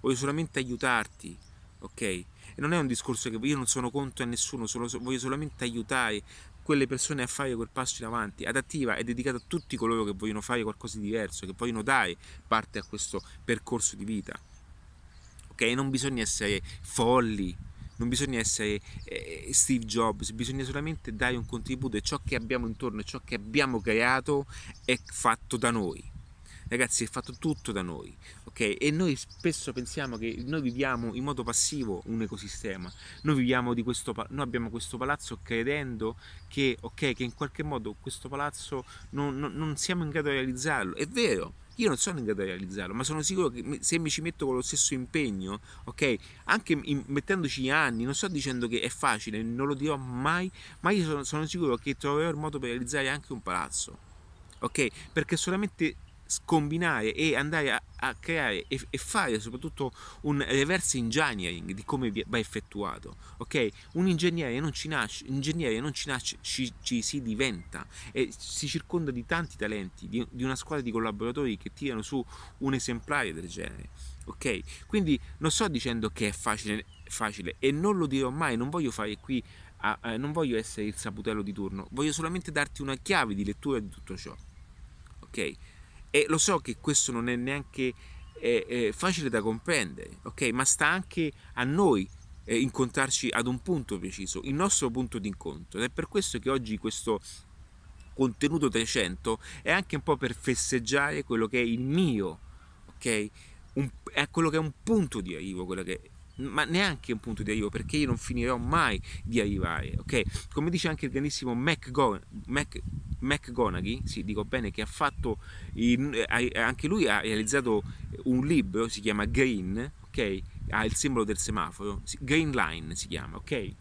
voglio solamente aiutarti, ok? E non è un discorso che io non sono contro a nessuno, solo, voglio solamente aiutare quelle persone a fare quel passo in avanti. Adattiva è dedicata a tutti coloro che vogliono fare qualcosa di diverso, che vogliono dare parte a questo percorso di vita. Ok? Non bisogna essere folli, non bisogna essere eh, Steve Jobs, bisogna solamente dare un contributo e ciò che abbiamo intorno e ciò che abbiamo creato è fatto da noi. Ragazzi è fatto tutto da noi ok? E noi spesso pensiamo che noi viviamo in modo passivo un ecosistema. Noi viviamo di questo noi abbiamo questo palazzo credendo che ok che in qualche modo questo palazzo non, non, non siamo in grado di realizzarlo. È vero io non sono in grado di realizzarlo, ma sono sicuro che se mi ci metto con lo stesso impegno, ok, anche in, mettendoci anni, non sto dicendo che è facile, non lo dirò mai, ma io sono, sono sicuro che troverò il modo per realizzare anche un palazzo, ok? Perché solamente scombinare e andare a, a creare e, e, fare soprattutto un reverse engineering di come va effettuato ok? Un ingegnere non ci nasce ingegnere non ci nasce ci, ci si diventa e si circonda di tanti talenti di, di una squadra di collaboratori che tirano su un esemplare del genere ok? Quindi non sto dicendo che è facile, facile e non lo dirò mai non voglio fare qui a, a, non voglio essere il saputello di turno voglio solamente darti una chiave di lettura di tutto ciò ok e lo so che questo non è neanche eh, eh, facile da comprendere, ok? Ma sta anche a noi eh, incontrarci ad un punto preciso, il nostro punto di incontro. Ed è per questo che oggi questo contenuto 300 è anche un po' per festeggiare quello che è il mio, ok? Un, è quello che è un punto di arrivo, quello che ma neanche un punto di arrivo perché io non finirò mai di arrivare ok? Come dice anche il grandissimo McGonaghy sì dico bene che ha fatto in, anche lui ha realizzato un libro si chiama Green ok? Ha il simbolo del semaforo Green Line si chiama ok?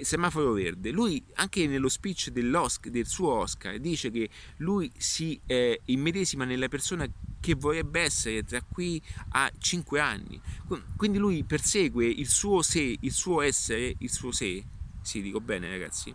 Semaforo verde. Lui anche nello speech del suo Oscar dice che lui si eh, immedesima nella persona che vorrebbe essere tra qui a 5 anni. Quindi lui persegue il suo sé, il suo essere, il suo sé, sì dico bene ragazzi,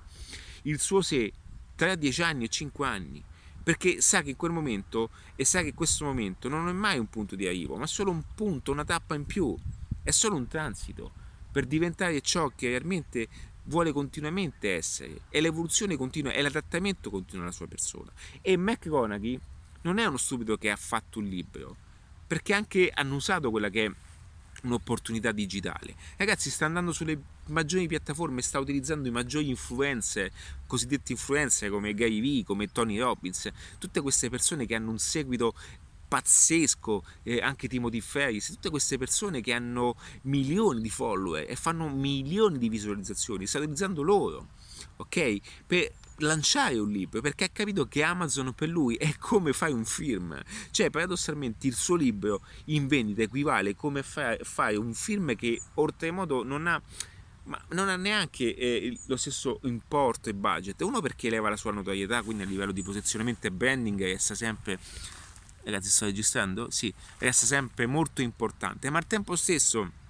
il suo sé tra 10 anni e 5 anni, perché sa che in quel momento e sa che questo momento non è mai un punto di arrivo, ma solo un punto, una tappa in più, è solo un transito per diventare ciò che realmente vuole continuamente essere. E l'evoluzione continua e l'adattamento continua alla sua persona. E McGonaghy non è uno stupido che ha fatto un libro, perché anche hanno usato quella che è un'opportunità digitale. Ragazzi, sta andando sulle maggiori piattaforme, sta utilizzando i maggiori influencer, cosiddetti influencer come Gary Vee, come Tony Robbins, tutte queste persone che hanno un seguito pazzesco, eh, anche Timothy Ferris, tutte queste persone che hanno milioni di follower e fanno milioni di visualizzazioni, sta utilizzando loro, ok? Per lanciare un libro perché ha capito che Amazon per lui è come fare un film. Cioè paradossalmente il suo libro in vendita equivale come fare un film che oltremodo non ha ma non ha neanche eh, lo stesso importo e budget. Uno perché leva la sua notorietà quindi a livello di posizionamento e branding resta sempre ragazzi sto registrando? sì resta sempre molto importante. Ma al tempo stesso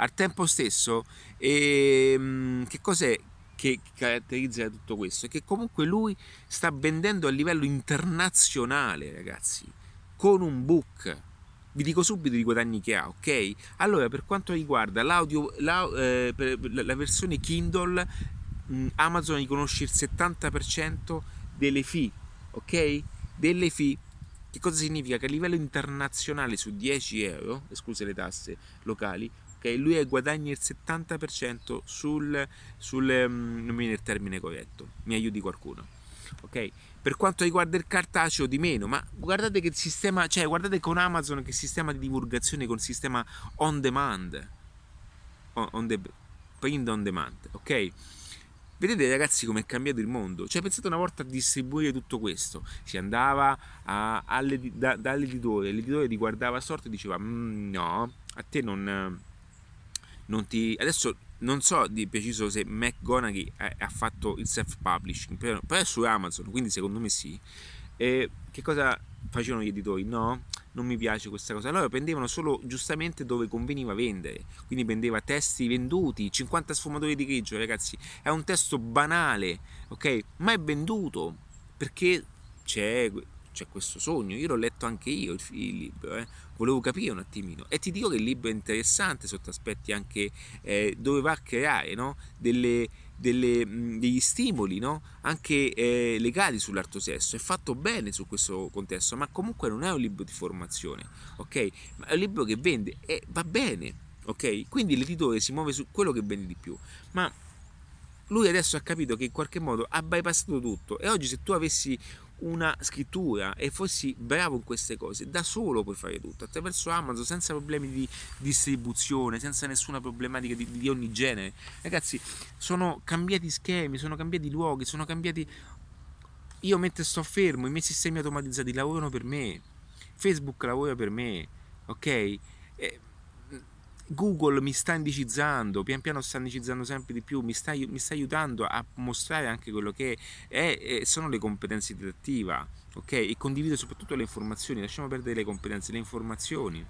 al tempo stesso ehm, che cos'è che caratterizza tutto questo è che comunque lui sta vendendo a livello internazionale, ragazzi, con un book. Vi dico subito i guadagni che ha, ok? Allora, per quanto riguarda l'audio, la, eh, la versione Kindle, mh, Amazon riconosce il 70% delle fee, ok? Delle fee. Che cosa significa? Che a livello internazionale su 10 euro, escluse le tasse locali, ok? Lui guadagna il 70% sul, sul um, non mi viene il termine corretto, mi aiuti qualcuno, ok? Per quanto riguarda il cartaceo di meno, ma guardate che sistema, cioè guardate con Amazon che sistema di divulgazione con sistema on demand, on, on the, print on demand, ok? Vedete ragazzi come è cambiato il mondo? Cioè pensate una volta a distribuire tutto questo, si andava a, alle, da, dall'editore, l'editore ti guardava a sorte e diceva mm, no, a te non, non ti... Adesso non so di preciso se McGonaghy ha fatto il self-publishing, però, però, è su Amazon, quindi secondo me sì. E che cosa facevano gli editori? No, non mi piace questa cosa. Allora prendevano solo giustamente dove conveniva vendere, quindi prendeva testi venduti, 50 sfumatori di grigio, ragazzi, è un testo banale, ok? Ma è venduto perché c'è c'è questo sogno. Io l'ho letto anche io il, il libro, eh. volevo capire un attimino. E ti dico che il libro è interessante sotto aspetti anche eh, dove va a creare no? delle, delle, mh, degli stimoli no? anche eh, legati sull'arto sesso. È fatto bene su questo contesto, ma comunque non è un libro di formazione, ok? Ma è un libro che vende e va bene. Ok, quindi l'editore si muove su quello che vende di più, ma lui adesso ha capito che in qualche modo ha bypassato tutto e oggi se tu avessi una scrittura e fossi bravo in queste cose, da solo puoi fare tutto, attraverso Amazon, senza problemi di distribuzione, senza nessuna problematica di, di ogni genere. Ragazzi, sono cambiati schemi, sono cambiati luoghi, sono cambiati... Io mentre sto fermo, i miei sistemi automatizzati lavorano per me, Facebook lavora per me, ok? E Google mi sta indicizzando, pian piano sta indicizzando sempre di più, mi sta, mi sta aiutando a mostrare anche quello che è, è, sono le competenze didattive, ok? E condivido soprattutto le informazioni, lasciamo perdere le competenze, le informazioni.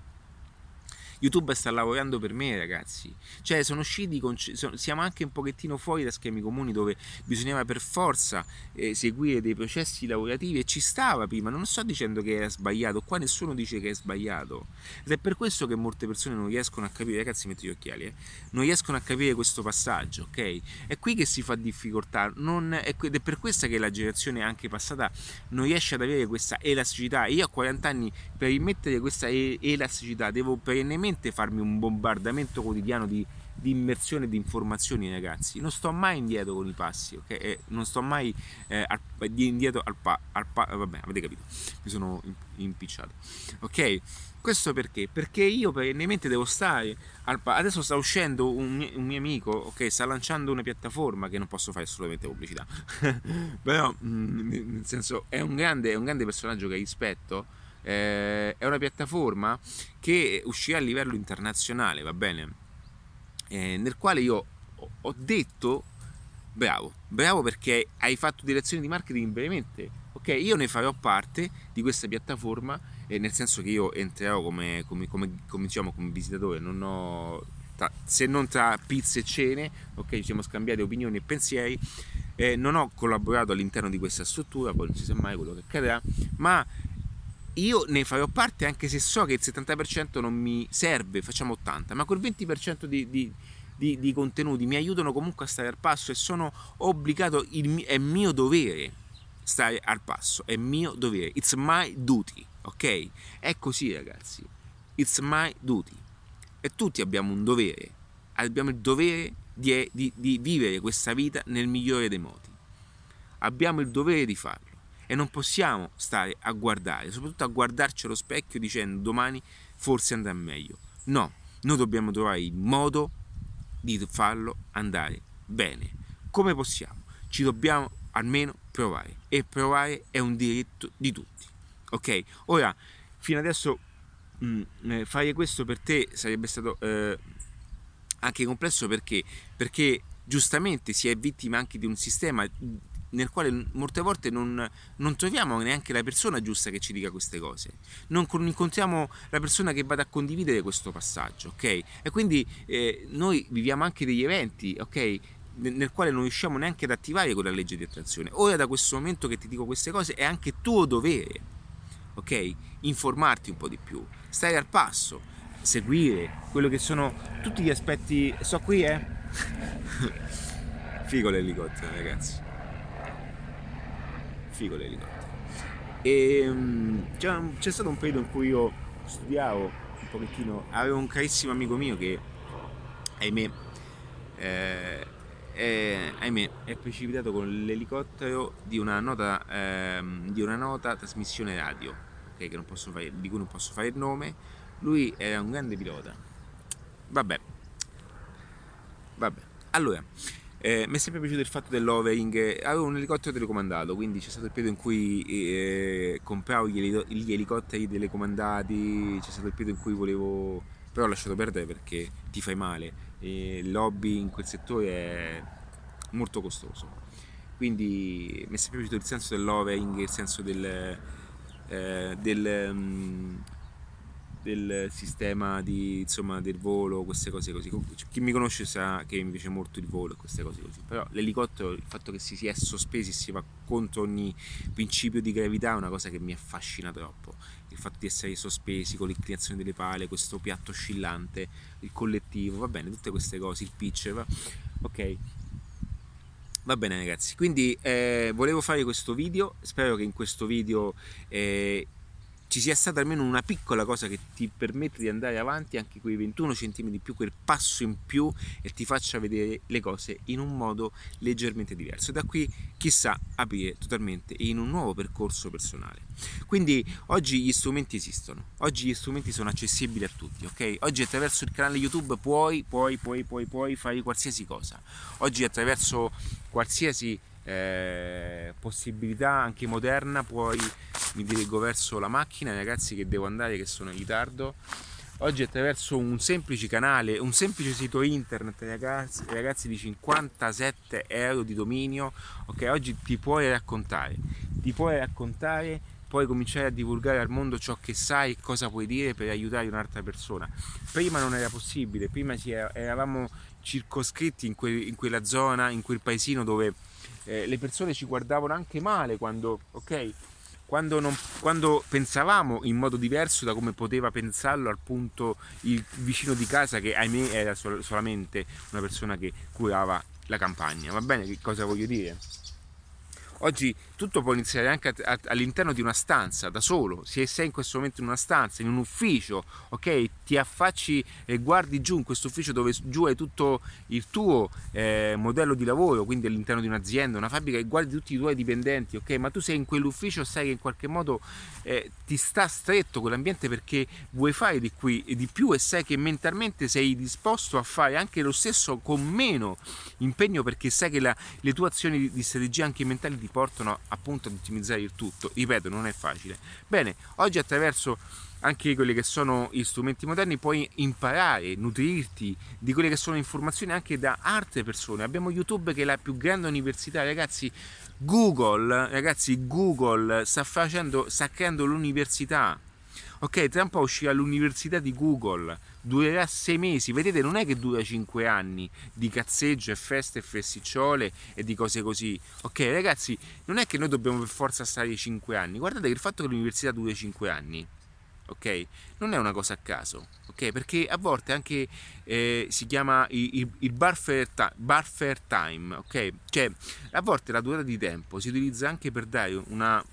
YouTube sta lavorando per me, ragazzi. Cioè, sono usciti, con, siamo anche un pochettino fuori da schemi comuni dove bisognava per forza eh, seguire dei processi lavorativi e ci stava prima. Non sto dicendo che era sbagliato, qua nessuno dice che è sbagliato. Ed è per questo che molte persone non riescono a capire, ragazzi, metti gli occhiali, eh, non riescono a capire questo passaggio, ok? È qui che si fa difficoltà, non, è, ed è per questo che la generazione anche passata non riesce ad avere questa elasticità. Io a 40 anni per immettere questa elasticità devo perennemente veramente farmi un bombardamento quotidiano di, di immersione e di informazioni, ragazzi. Non sto mai indietro con i passi, ok? Non sto mai eh, al, indietro al, pa, al pa, vabbè, avete capito, mi sono impicciato, ok? Questo perché? Perché io perennemente devo stare al pa- adesso sta uscendo un un mio, amico, ok, sta lanciando una piattaforma che non posso fare assolutamente pubblicità, [laughs] però mh, mm, nel senso è un grande, è un grande personaggio che rispetto eh, è una piattaforma che uscirà a livello internazionale, va bene? Eh, nel quale io ho detto bravo, bravo perché hai fatto direzione di marketing veramente, ok? Io ne farò parte di questa piattaforma, eh, nel senso che io entrerò come, come, come, come, diciamo, come visitatore, non ho, tra, se non tra pizze e cene, ok? Ci siamo scambiati opinioni e pensieri, eh, non ho collaborato all'interno di questa struttura, poi non si sa mai quello che accadrà, ma io ne farò parte anche se so che il 70% non mi serve, facciamo 80%, ma quel 20% di, di, di, di contenuti mi aiutano comunque a stare al passo e sono obbligato, il, è mio dovere stare al passo, è mio dovere, it's my duty, ok? È così ragazzi, it's my duty. E tutti abbiamo un dovere, abbiamo il dovere di, di, vivere questa vita nel migliore dei modi. Abbiamo il dovere di farlo e non possiamo stare a guardare, soprattutto a guardarci allo specchio dicendo domani forse andrà meglio. No, noi dobbiamo trovare il modo di farlo andare bene. Come possiamo? Ci dobbiamo almeno provare e provare è un diritto di tutti. Ok? Ora, fino adesso mh, mm, eh, fare questo per te sarebbe stato eh, anche complesso perché? Perché giustamente si è vittima anche di un sistema nel quale molte volte non, non, troviamo neanche la persona giusta che ci dica queste cose, non incontriamo la persona che vada a condividere questo passaggio, ok? E quindi eh, noi viviamo anche degli eventi, ok? Nel quale non riusciamo neanche ad attivare quella legge di attrazione. Ora, da questo momento che ti dico queste cose, è anche tuo dovere, ok? Informarti un po' di più, stare al passo, seguire quello che sono tutti gli aspetti. So qui, eh? [laughs] Figo l'elicottero, ragazzi figo l'elicottero. E um, c'è, c'è, stato un periodo in cui io studiavo un pochettino, avevo un carissimo amico mio che, ahimè, eh, è, ahimè, è precipitato con l'elicottero di una nota, eh, di una nota trasmissione radio, okay, fare, di cui non posso fare il nome. Lui era un grande pilota. Vabbè. Vabbè. Allora, eh, mi è sempre piaciuto il fatto dell'overing, avevo un elicottero telecomandato, quindi c'è stato il periodo in cui eh, compravo gli, gli, elicotteri telecomandati, c'è stato il periodo in cui volevo però ho lasciato perdere perché ti fai male e lobby in quel settore è molto costoso. Quindi mi è sempre piaciuto il senso del loving, il senso del, eh, del, um, del sistema di, insomma, del volo, queste cose così. Chi mi conosce sa che piace molto il volo e queste cose così. Però l'elicottero, il fatto che si sia sospesi e si va contro ogni principio di gravità è una cosa che mi affascina troppo. Il fatto di essere sospesi con l'inclinazione delle pale, questo piatto oscillante, il collettivo, va bene, tutte queste cose, il pitch, va? ok. Va bene ragazzi, quindi eh, volevo fare questo video, spero che in questo video eh, ci sia stata almeno una piccola cosa che ti permette di andare avanti, anche quei 21 cm di più, quel passo in più e ti faccia vedere le cose in un modo leggermente diverso. Da qui chissà aprire totalmente in un nuovo percorso personale. Quindi oggi gli strumenti esistono, oggi gli strumenti sono accessibili a tutti, ok? Oggi attraverso il canale YouTube puoi, puoi, puoi, puoi, puoi fare qualsiasi cosa. Oggi attraverso qualsiasi eh, possibilità anche moderna puoi mi dirigo verso la macchina ragazzi che devo andare che sono in ritardo. Oggi attraverso un semplice canale un semplice sito internet ragazzi, ragazzi di 57 euro di dominio ok oggi ti puoi raccontare ti puoi raccontare puoi cominciare a divulgare al mondo ciò che sai e cosa puoi dire per aiutare un'altra persona. Prima non era possibile prima eravamo circoscritti in, que, in quella zona in quel paesino dove eh, le persone ci guardavano anche male quando, ok? Quando, non, quando, pensavamo in modo diverso da come poteva pensarlo appunto il vicino di casa che ahimè era sol- solamente una persona che curava la campagna. Va bene che cosa voglio dire? Oggi tutto può iniziare anche all'interno di una stanza, da solo. Se sei in questo momento in una stanza, in un ufficio, ok? Ti affacci e guardi giù in questo ufficio dove giù hai tutto il tuo eh, modello di lavoro, quindi all'interno di un'azienda, una fabbrica, e guardi tutti i tuoi dipendenti, ok? Ma tu sei in quell'ufficio, sai che in qualche modo eh, ti sta stretto quell'ambiente perché vuoi fare di qui e di più e sai che mentalmente sei disposto a fare anche lo stesso con meno impegno perché sai che la, le tue azioni di, strategia anche mentali ti portano appunto ad ottimizzare il tutto. Ripeto, non è facile. Bene, oggi attraverso anche quelli che sono gli strumenti moderni puoi imparare, nutrirti di quelle che sono informazioni anche da altre persone. Abbiamo YouTube che è la più grande università, ragazzi. Google, ragazzi, Google sta facendo, sta creando l'università. Ok, tra un po' uscirà l'università di Google durerà sei mesi, vedete non è che dura cinque anni di cazzeggio e feste e fessicciole e di cose così, ok ragazzi non è che noi dobbiamo per forza stare cinque anni, guardate che il fatto che l'università duri cinque anni, ok, non è una cosa a caso, ok, perché a volte anche eh, si chiama il, il, buffer, buffer time, ok, cioè a volte la durata di tempo si utilizza anche per dare una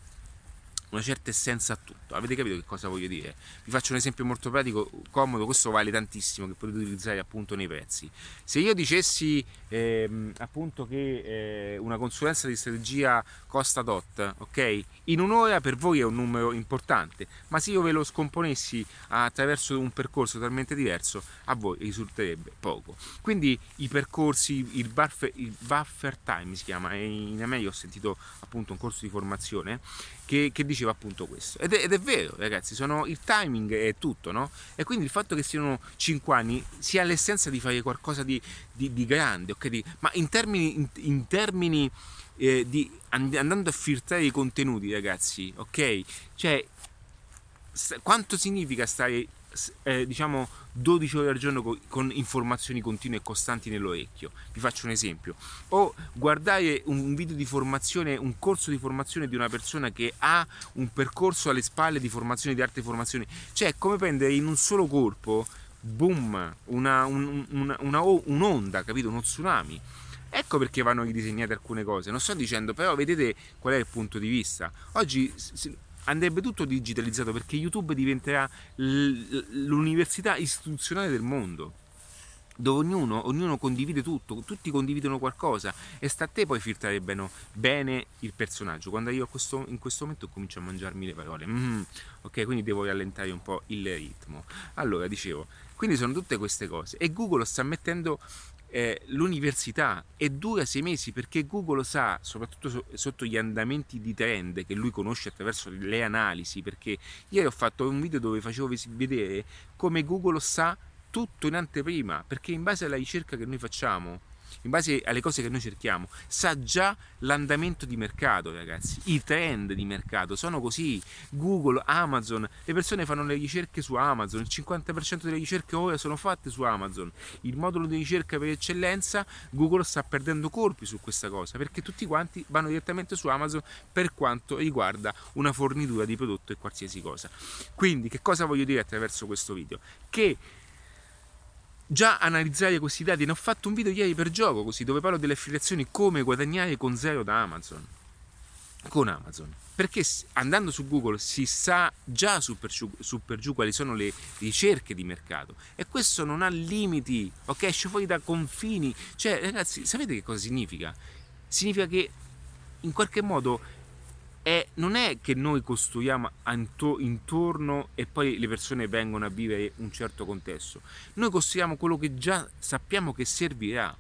una certa essenza a tutto. Avete capito che cosa voglio dire? Vi faccio un esempio molto pratico, comodo, questo vale tantissimo, che potete utilizzare appunto nei prezzi. Se io dicessi ehm, appunto che eh, una consulenza di strategia costa tot, ok? In un'ora per voi è un numero importante, ma se io ve lo scomponessi attraverso un percorso totalmente diverso, a voi risulterebbe poco. Quindi i percorsi, il buffer, il buffer time si chiama, e in America ho sentito appunto un corso di formazione che, che diceva appunto questo. Ed è, ed è, vero, ragazzi, sono, il timing è tutto, no? E quindi il fatto che siano 5 anni sia l'essenza di fare qualcosa di, di, di grande, ok? Di, ma in termini, in, in termini eh, di andando a filtrare i contenuti, ragazzi, ok? Cioè, quanto significa stare eh, diciamo 12 ore al giorno con, con, informazioni continue e costanti nell'orecchio. Vi faccio un esempio. O guardare un video di formazione, un corso di formazione di una persona che ha un percorso alle spalle di formazione di altre formazioni. Cioè, è come prendere in un solo colpo, boom, una, un, una, una, un'onda, capito? Uno tsunami. Ecco perché vanno ridisegnate alcune cose. Non sto dicendo, però vedete qual è il punto di vista. Oggi andrebbe tutto digitalizzato perché YouTube diventerà l'università istituzionale del mondo dove ognuno, ognuno, condivide tutto, tutti condividono qualcosa e sta a te poi filtrare bene, bene il personaggio. Quando io questo, in questo momento comincio a mangiarmi le parole, mm, ok, quindi devo rallentare un po' il ritmo. Allora, dicevo, quindi sono tutte queste cose e Google sta mettendo eh, l'università e dura sei mesi perché Google sa, soprattutto so, sotto gli andamenti di trend che lui conosce attraverso le analisi, perché ieri ho fatto un video dove facevo vedere come Google sa tutto in anteprima, perché in base alla ricerca che noi facciamo, in base alle cose che noi cerchiamo, sa già l'andamento di mercato, ragazzi. I trend di mercato sono così. Google, Amazon, le persone fanno le ricerche su Amazon, il 50% delle ricerche ora sono fatte su Amazon. Il modulo di ricerca per eccellenza, Google sta perdendo colpi su questa cosa, perché tutti quanti vanno direttamente su Amazon per quanto riguarda una fornitura di prodotto e qualsiasi cosa. Quindi, che cosa voglio dire attraverso questo video? Che già analizzare questi dati. Ne ho fatto un video ieri per gioco, così, dove parlo delle affiliazioni, come guadagnare con zero da Amazon. Con Amazon. Perché andando su Google si sa già su per, giù, su per giù quali sono le ricerche di mercato. E questo non ha limiti, ok? Esce fuori da confini. Cioè, ragazzi, sapete che cosa significa? Significa che in qualche modo è, non è che noi costruiamo intorno e poi le persone vengono a vivere un certo contesto, noi costruiamo quello che già sappiamo che servirà.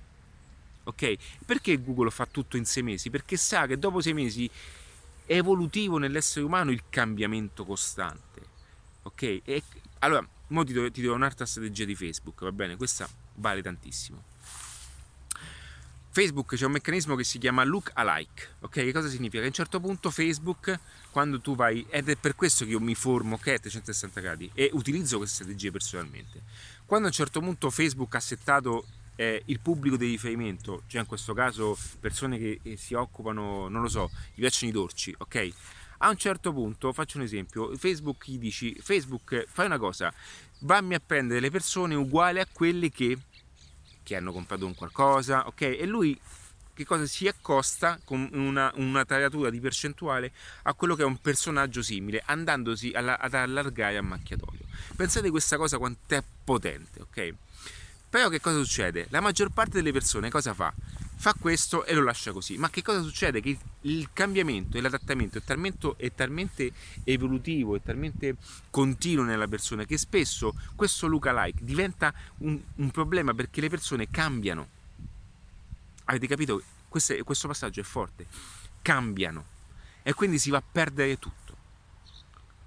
Ok? Perché Google fa tutto in sei mesi? Perché sa che dopo sei mesi è evolutivo nell'essere umano il cambiamento costante. Ok? E allora, mo ti do, ti do un'altra strategia di Facebook, va bene? Questa vale tantissimo Facebook c'è un meccanismo che si chiama look alike, ok? Che cosa significa? Che a un certo punto Facebook, quando tu vai, ed è per questo che io mi formo ok a 360 gradi e utilizzo queste strategie personalmente, quando a un certo punto Facebook ha settato eh, il pubblico di riferimento, cioè in questo caso persone che si occupano, non lo so, gli piacciono i dolci, ok? A un certo punto, faccio un esempio, Facebook gli dici, Facebook fai una cosa, vammi a prendere le persone uguali a quelle che che hanno comprato un qualcosa, ok? E lui che cosa si accosta con una, una taratura di percentuale a quello che è un personaggio simile, andandosi alla, ad allargare a macchiatoio. Pensate questa cosa quanto è potente, ok? Però che cosa succede? La maggior parte delle persone cosa fa? Fa questo e lo lascia così. Ma che cosa succede? Che il cambiamento e l'adattamento è talmente, è talmente evolutivo, è talmente continuo nella persona che spesso questo Luca-like diventa un, un, problema perché le persone cambiano. Avete capito? Questo, questo passaggio è forte. Cambiano e quindi si va a perdere tutto.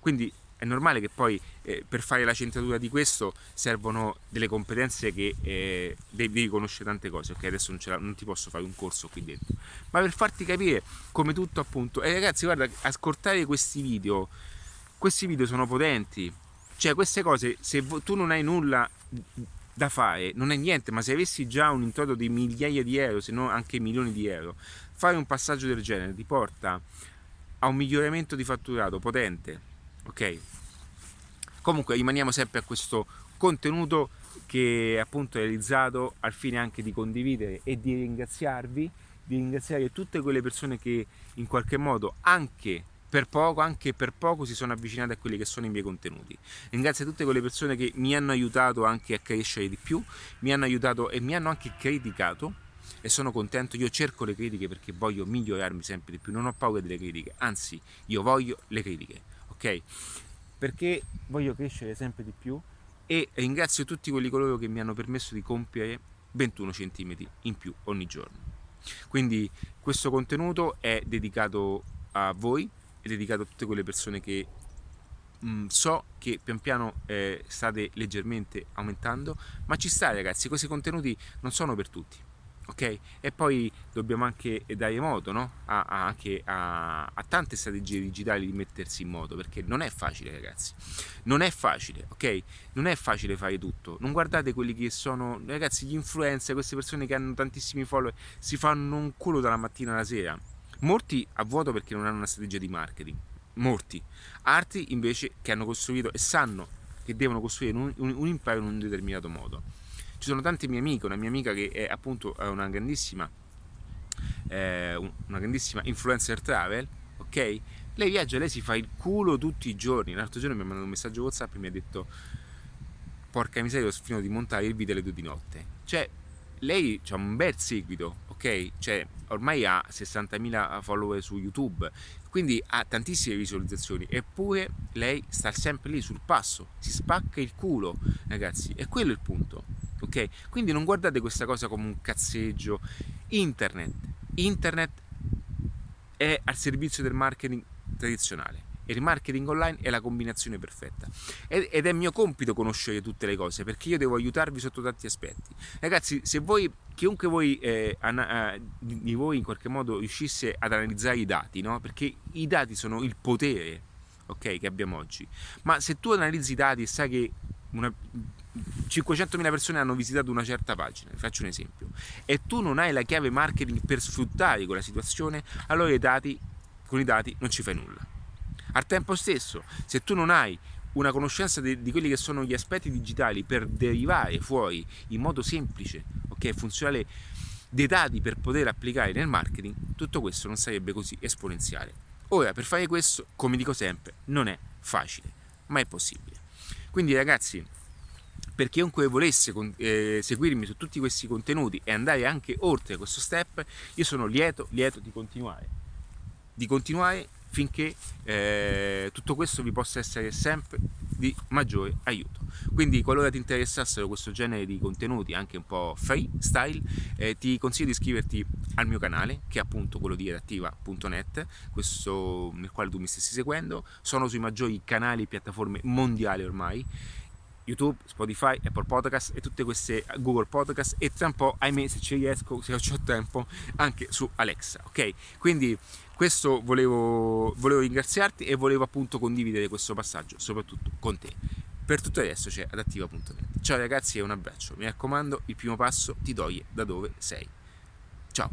Quindi è normale che poi eh, per fare la centratura di questo servono delle competenze che eh, devi conoscere tante cose, ok? Adesso non, la, non, ti posso fare un corso qui dentro, ma per farti capire come tutto appunto... E ragazzi, guarda, ascoltare questi video, questi video sono potenti, cioè queste cose, se tu non hai nulla da fare, non è niente, ma se avessi già un introito di migliaia di euro, se non anche milioni di euro, fare un passaggio del genere ti porta a un miglioramento di fatturato potente ok? Comunque rimaniamo sempre a questo contenuto che appunto è realizzato al fine anche di condividere e di ringraziarvi, di ringraziare tutte quelle persone che in qualche modo anche per poco, anche per poco si sono avvicinate a quelli che sono i miei contenuti. Ringrazio tutte quelle persone che mi hanno aiutato anche a crescere di più, mi hanno aiutato e mi hanno anche criticato e sono contento, io cerco le critiche perché voglio migliorarmi sempre di più, non ho paura delle critiche, anzi io voglio le critiche ok? Perché voglio crescere sempre di più e ringrazio tutti quelli coloro che mi hanno permesso di compiere 21 cm in più ogni giorno. Quindi questo contenuto è dedicato a voi, è dedicato a tutte quelle persone che mh, mm, so che pian piano eh, state leggermente aumentando, ma ci sta ragazzi, questi contenuti non sono per tutti ok? E poi dobbiamo anche dare modo no? a, a, anche a, a, tante strategie digitali di mettersi in moto perché non è facile ragazzi. Non è facile ok? Non è facile fare tutto. Non guardate quelli che sono ragazzi gli influencer queste persone che hanno tantissimi follower si fanno un culo dalla mattina alla sera. Molti a vuoto perché non hanno una strategia di marketing. Molti. Altri invece che hanno costruito e sanno che devono costruire un, un, un impero in un determinato modo ci sono tante mie amiche, una mia amica che è appunto una grandissima, eh, una grandissima influencer travel, ok? Lei viaggia, lei si fa il culo tutti i giorni. L'altro giorno mi ha mandato un messaggio WhatsApp e mi ha detto: Porca miseria, ho finito di montare il video alle due di notte. Cioè, lei ha un bel seguito, ok? Cioè, ormai ha 60.000 follower su YouTube, quindi ha tantissime visualizzazioni, eppure lei sta sempre lì sul passo, si spacca il culo, ragazzi, e quello è il punto ok? Quindi non guardate questa cosa come un cazzeggio. Internet, internet è al servizio del marketing tradizionale. e il marketing online è la combinazione perfetta. Ed è mio compito conoscere tutte le cose perché io devo aiutarvi sotto tanti aspetti. Ragazzi, se voi, chiunque voi, eh, ana- eh, di voi in qualche modo riuscisse ad analizzare i dati, no? perché i dati sono il potere okay, che abbiamo oggi, ma se tu analizzi i dati e sai che una, 500.000 persone hanno visitato una certa pagina, faccio un esempio, e tu non hai la chiave marketing per sfruttare quella situazione, allora i dati, con i dati non ci fai nulla. Al tempo stesso, se tu non hai una conoscenza di, di quelli che sono gli aspetti digitali per derivare fuori in modo semplice, ok, funzionale, dei dati per poter applicare nel marketing, tutto questo non sarebbe così esponenziale. Ora, per fare questo, come dico sempre, non è facile, ma è possibile. Quindi ragazzi, per chiunque volesse eh, seguirmi su tutti questi contenuti e andare anche oltre questo step, io sono lieto, lieto di continuare. Di continuare finché eh, tutto questo vi possa essere sempre di maggiore aiuto. Quindi qualora ti interessassero questo genere di contenuti anche un po' freestyle, eh, ti consiglio di iscriverti al mio canale che è appunto quello di redattiva.net, questo nel quale tu mi stessi seguendo, sono sui maggiori canali e piattaforme mondiali ormai YouTube, Spotify, Apple Podcast e tutte queste Google Podcast e tra un po', ahimè, se ci riesco, se ho tempo, anche su Alexa, ok? Quindi questo volevo, volevo ringraziarti e volevo appunto condividere questo passaggio, soprattutto con te. Per tutto adesso c'è adattiva.net. Ciao ragazzi e un abbraccio. Mi raccomando, il primo passo ti toglie da dove sei. Ciao.